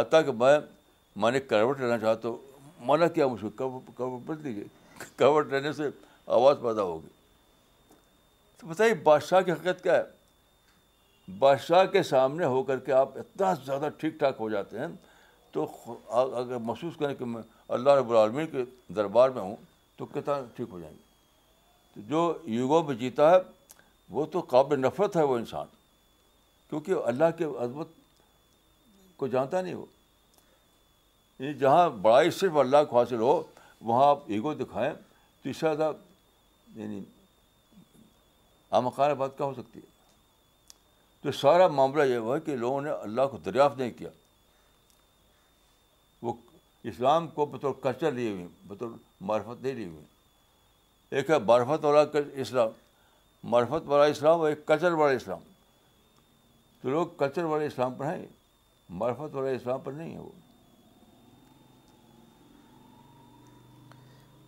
حتیٰ کہ میں میں نے کروٹ لینا چاہتا ہوں منع کیا مجھے کروٹ کروٹ دیجیے کروٹ لینے سے آواز پیدا ہوگی تو بتائیے بادشاہ کی حقیقت کیا ہے بادشاہ کے سامنے ہو کر کے آپ اتنا زیادہ ٹھیک ٹھاک ہو جاتے ہیں تو اگر محسوس کریں کہ میں اللہ رب العالمین کے دربار میں ہوں تو کتنا ٹھیک ہو جائیں گے تو جو یوگو میں جیتا ہے وہ تو قابل نفرت ہے وہ انسان کیونکہ اللہ کے عظمت کو جانتا نہیں وہ یعنی جہاں بڑائی صرف اللہ کو حاصل ہو وہاں آپ ایگو دکھائیں تو اس سے زیادہ یعنی امقار بات کیا ہو سکتی ہے تو سارا معاملہ یہ ہوا ہے کہ لوگوں نے اللہ کو دریافت نہیں کیا وہ اسلام کو بطور کلچر لیے ہوئے بطور معرفت نہیں لیے ہوئے ایک ہے برفت والا اسلام معرفت والا اسلام اور ایک کلچر والا اسلام تو لوگ کلچر والے اسلام پر ہیں معرفت والے اسلام پر نہیں ہے وہ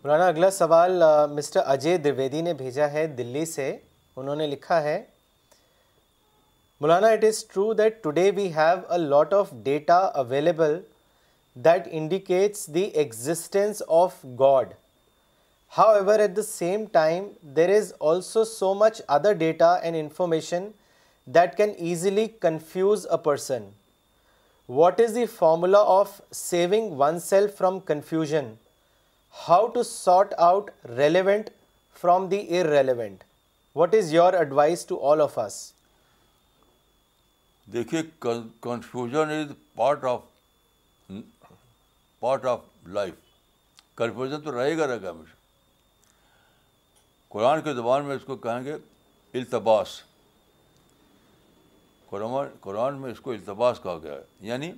مولانا اگلا سوال مسٹر اجے درویدی نے بھیجا ہے دلی سے انہوں نے لکھا ہے Maulana it is true that today we have a lot of data available that indicates the existence of God however at the same time there is also so much other data and information that can easily confuse a person what is the formula of saving oneself from confusion how to sort out relevant from the irrelevant what is your advice to all of us دیکھیے confusion is part of part of life confusion تو رہے گا رہے گا ہمیشہ قرآن کے زبان میں اس کو کہیں گے التباس قرآن قرآن میں اس کو التباس کہا گیا ہے یعنی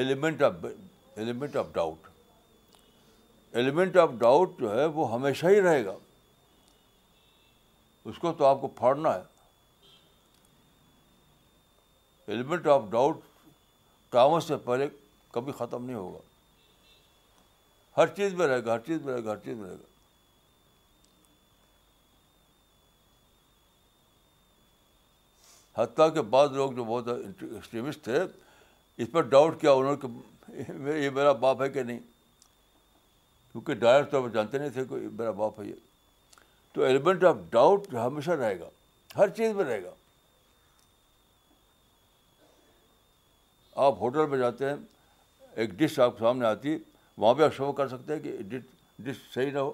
element of element of doubt element of doubt جو ہے وہ ہمیشہ ہی رہے گا اس کو تو آپ کو پھاڑنا ہے ایلیمنٹ آف ڈاؤٹ ٹاور سے پہلے کبھی ختم نہیں ہوگا ہر چیز میں رہے گا ہر چیز میں رہے گا ہر چیز میں رہے گا حتیٰ کے بعد لوگ جو بہت ایکسٹریمسٹ تھے اس پر ڈاؤٹ کیا انہوں نے کہ یہ میرا باپ ہے کہ نہیں کیونکہ ڈائریکٹ طور پر جانتے نہیں تھے کہ میرا باپ ہے یہ تو ایلیمنٹ آف ڈاؤٹ ہمیشہ رہے گا ہر چیز میں رہے گا آپ ہوٹل میں جاتے ہیں ایک ڈش آپ سامنے آتی وہاں پہ آپ شو کر سکتے ہیں کہ ڈش صحیح نہ ہو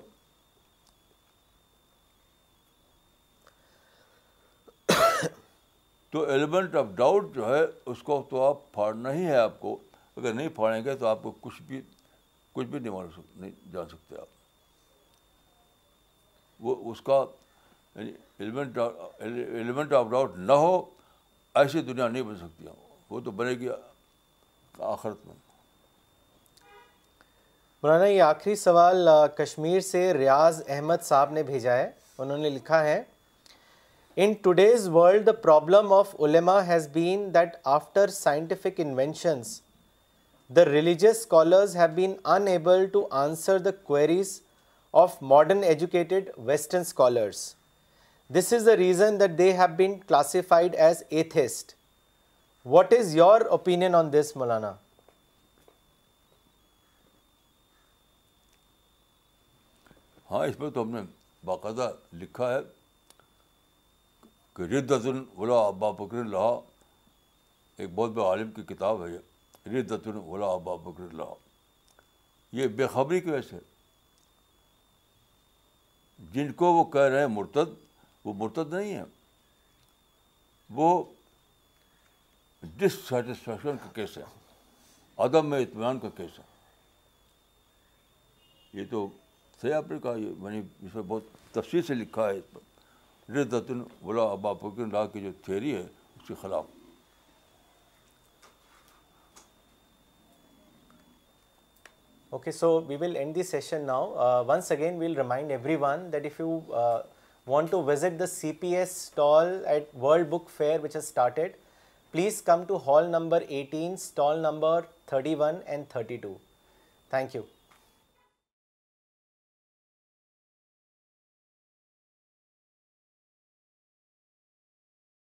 تو ایلیمنٹ آف ڈاؤٹ جو ہے اس کو تو آپ پھاڑنا ہی ہے آپ کو اگر نہیں پھاڑیں گے تو آپ کو کچھ بھی کچھ بھی نہیں مان نہیں جان سکتے آپ وہ اس کا ایلیمنٹ آف ڈاؤٹ نہ ہو ایسی دنیا نہیں بن سکتی وہ تو بنے گی آخرت میں مولانا یہ آخری سوال کشمیر سے ریاض احمد صاحب نے بھیجا ہے انہوں نے لکھا ہے in today's world the problem of علما has been that after scientific inventions the religious scholars have been unable to answer the queries of modern educated western scholars this is the reason that they've been classified as atheist what is your opinion on this Maulana ہاں اس میں تو ہم نے باقاعدہ لکھا ہے کہ رد الولا ابا بکر اللہ ایک بہت بڑے عالم کی کتاب ہے یہ رد الولا ابا بکر اللہ یہ بے خبری کی وجہ ہے جن کو وہ کہہ رہے ہیں مرتد وہ مرتد نہیں ہے وہ ڈسٹسفیکشن کا کیس ہے عدم میں اطمینان کا کیس ہے یہ تو تھے آپ نے کہا یہ میں نے اس میں بہت تفصیل سے لکھا ہے ولا ابا فکر لا کی جو تھیوری ہے اس کے خلاف Okay, so we will end this session now. Uh, once again, we will remind everyone that if you uh, want to visit the CPS stall at World Book Fair, which has started, please come to hall number 18, stall number 31 and 32. Thank you.